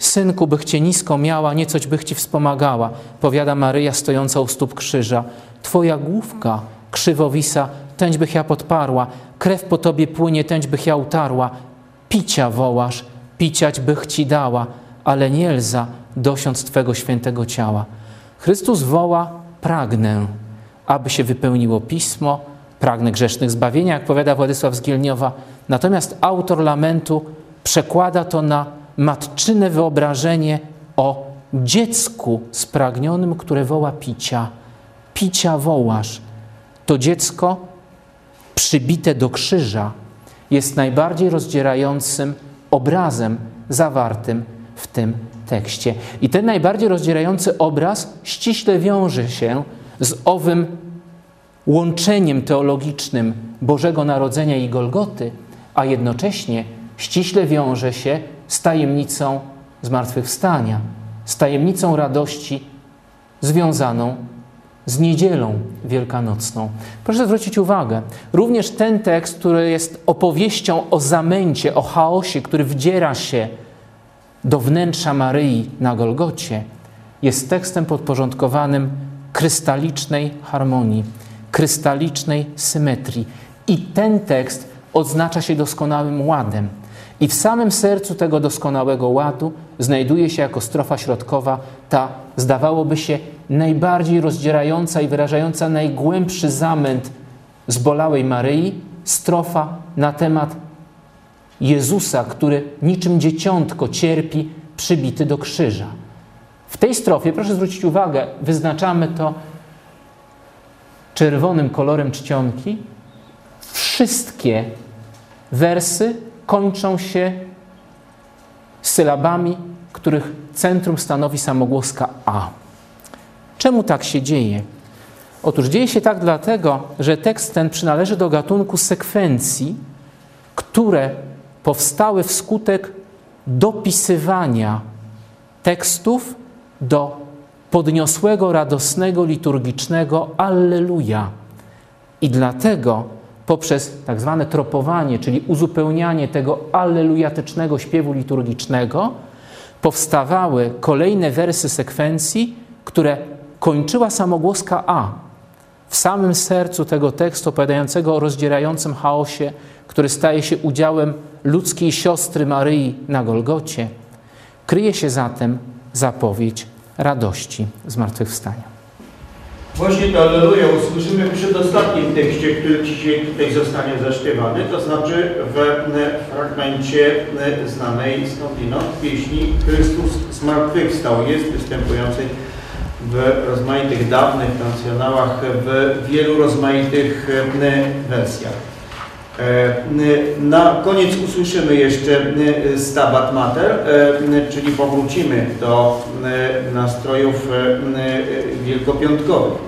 Synku, bych Cię nisko miała, niecoć bych Ci wspomagała, powiada Maryja stojąca u stóp krzyża. Twoja główka krzywowisa, tęć bych ja podparła, krew po Tobie płynie, tęć bych ja utarła. Picia wołasz, piciać bych Ci dała, ale nie lza dosiąc Twego świętego ciała. Chrystus woła, pragnę, aby się wypełniło Pismo, pragnę grzesznych zbawienia, jak powiada Władysław z Gielniowa. Natomiast autor lamentu przekłada to na matczyne wyobrażenie o dziecku spragnionym, które woła picia. Picia wołasz. To dziecko przybite do krzyża jest najbardziej rozdzierającym obrazem zawartym w tym tekście. I ten najbardziej rozdzierający obraz ściśle wiąże się z owym łączeniem teologicznym Bożego Narodzenia i Golgoty, a jednocześnie ściśle wiąże się z tajemnicą zmartwychwstania, z tajemnicą radości związaną z niedzielą wielkanocną. Proszę zwrócić uwagę, również ten tekst, który jest opowieścią o zamęcie, o chaosie, który wdziera się do wnętrza Maryi na Golgocie, jest tekstem podporządkowanym krystalicznej harmonii, krystalicznej symetrii. I ten tekst odznacza się doskonałym ładem. I w samym sercu tego doskonałego ładu znajduje się jako strofa środkowa ta, zdawałoby się, najbardziej rozdzierająca i wyrażająca najgłębszy zamęt zbolałej Maryi, strofa na temat Jezusa, który niczym dzieciątko cierpi, przybity do krzyża. W tej strofie, proszę zwrócić uwagę, wyznaczamy to czerwonym kolorem czcionki. Wszystkie wersy kończą się sylabami, których centrum stanowi samogłoska A. Czemu tak się dzieje? Otóż dzieje się tak dlatego, że tekst ten przynależy do gatunku sekwencji, które powstały wskutek dopisywania tekstów do podniosłego, radosnego, liturgicznego Alleluja. I dlatego poprzez tak zwane tropowanie, czyli uzupełnianie tego allelujatycznego śpiewu liturgicznego, powstawały kolejne wersy sekwencji, które kończyła samogłoska A. W samym sercu tego tekstu opowiadającego o rozdzierającym chaosie, który staje się udziałem ludzkiej siostry Maryi na Golgocie, kryje się zatem zapowiedź radości zmartwychwstania. Właśnie to Alleluja usłyszymy w przedostatnim tekście, który dzisiaj tutaj zostanie zaśpiewany, to znaczy w fragmencie znanej skądinąd pieśni Chrystus zmartwychwstał. Jest występujący w rozmaitych dawnych kancjonałach, w wielu rozmaitych wersjach. Na koniec usłyszymy jeszcze Stabat Mater, czyli powrócimy do nastrojów wielkopiątkowych.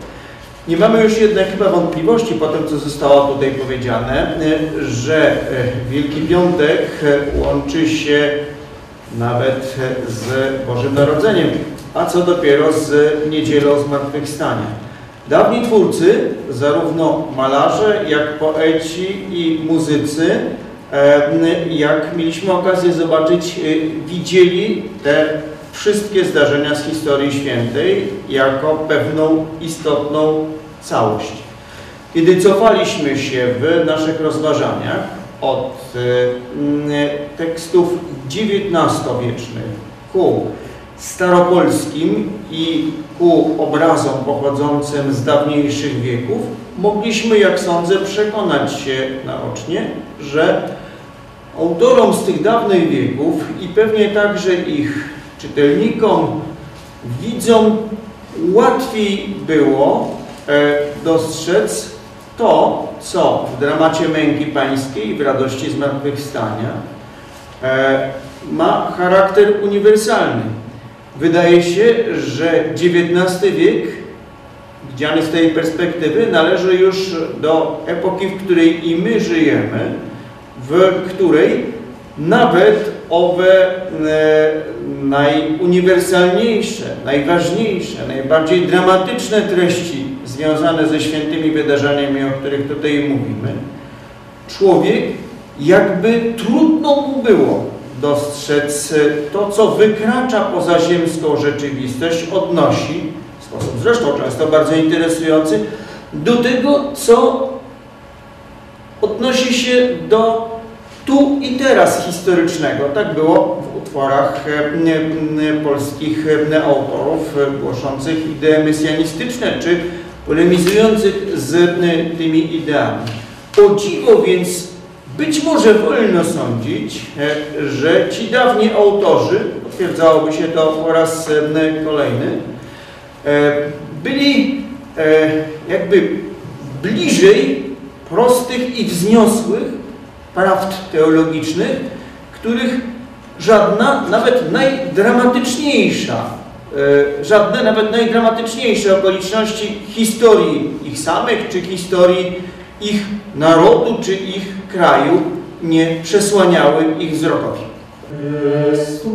Nie mamy już jednak chyba wątpliwości po tym, co zostało tutaj powiedziane, że Wielki Piątek łączy się nawet z Bożym Narodzeniem, a co dopiero z Niedzielą Zmartwychwstania. Dawni twórcy, zarówno malarze, jak poeci i muzycy, jak mieliśmy okazję zobaczyć, widzieli te wszystkie zdarzenia z historii świętej jako pewną istotną całość. Kiedy cofaliśmy się w naszych rozważaniach od tekstów XIX-wiecznych ku staropolskim i ku obrazom pochodzącym z dawniejszych wieków, mogliśmy, jak sądzę, przekonać się naocznie, że autorom z tych dawnych wieków i pewnie także ich czytelnikom, widzom łatwiej było e, dostrzec to, co w dramacie męki pańskiej i w radości zmartwychwstania e, ma charakter uniwersalny. Wydaje się, że XIX wiek, widziany z tej perspektywy, należy już do epoki, w której i my żyjemy, w której nawet owe e, najuniwersalniejsze, najważniejsze, najbardziej dramatyczne treści związane ze świętymi wydarzeniami, o których tutaj mówimy, człowiek jakby trudno mu było dostrzec to, co wykracza poza ziemską rzeczywistość, odnosi, w sposób zresztą często bardzo interesujący, do tego, co odnosi się do tu i teraz historycznego. Tak było w utworach e, polskich e, autorów e, głoszących idee mesjanistyczne, czy polemizujących z tymi ideami. O dziwo więc być może wolno sądzić, że ci dawni autorzy, potwierdzałoby się to po raz kolejny, byli jakby bliżej prostych i wzniosłych prawd teologicznych, których żadna, nawet najdramatyczniejsza, e, żadne nawet najdramatyczniejsze okoliczności historii ich samych, czy historii ich narodu, czy ich kraju nie przesłaniały ich wzrokowi. Jest.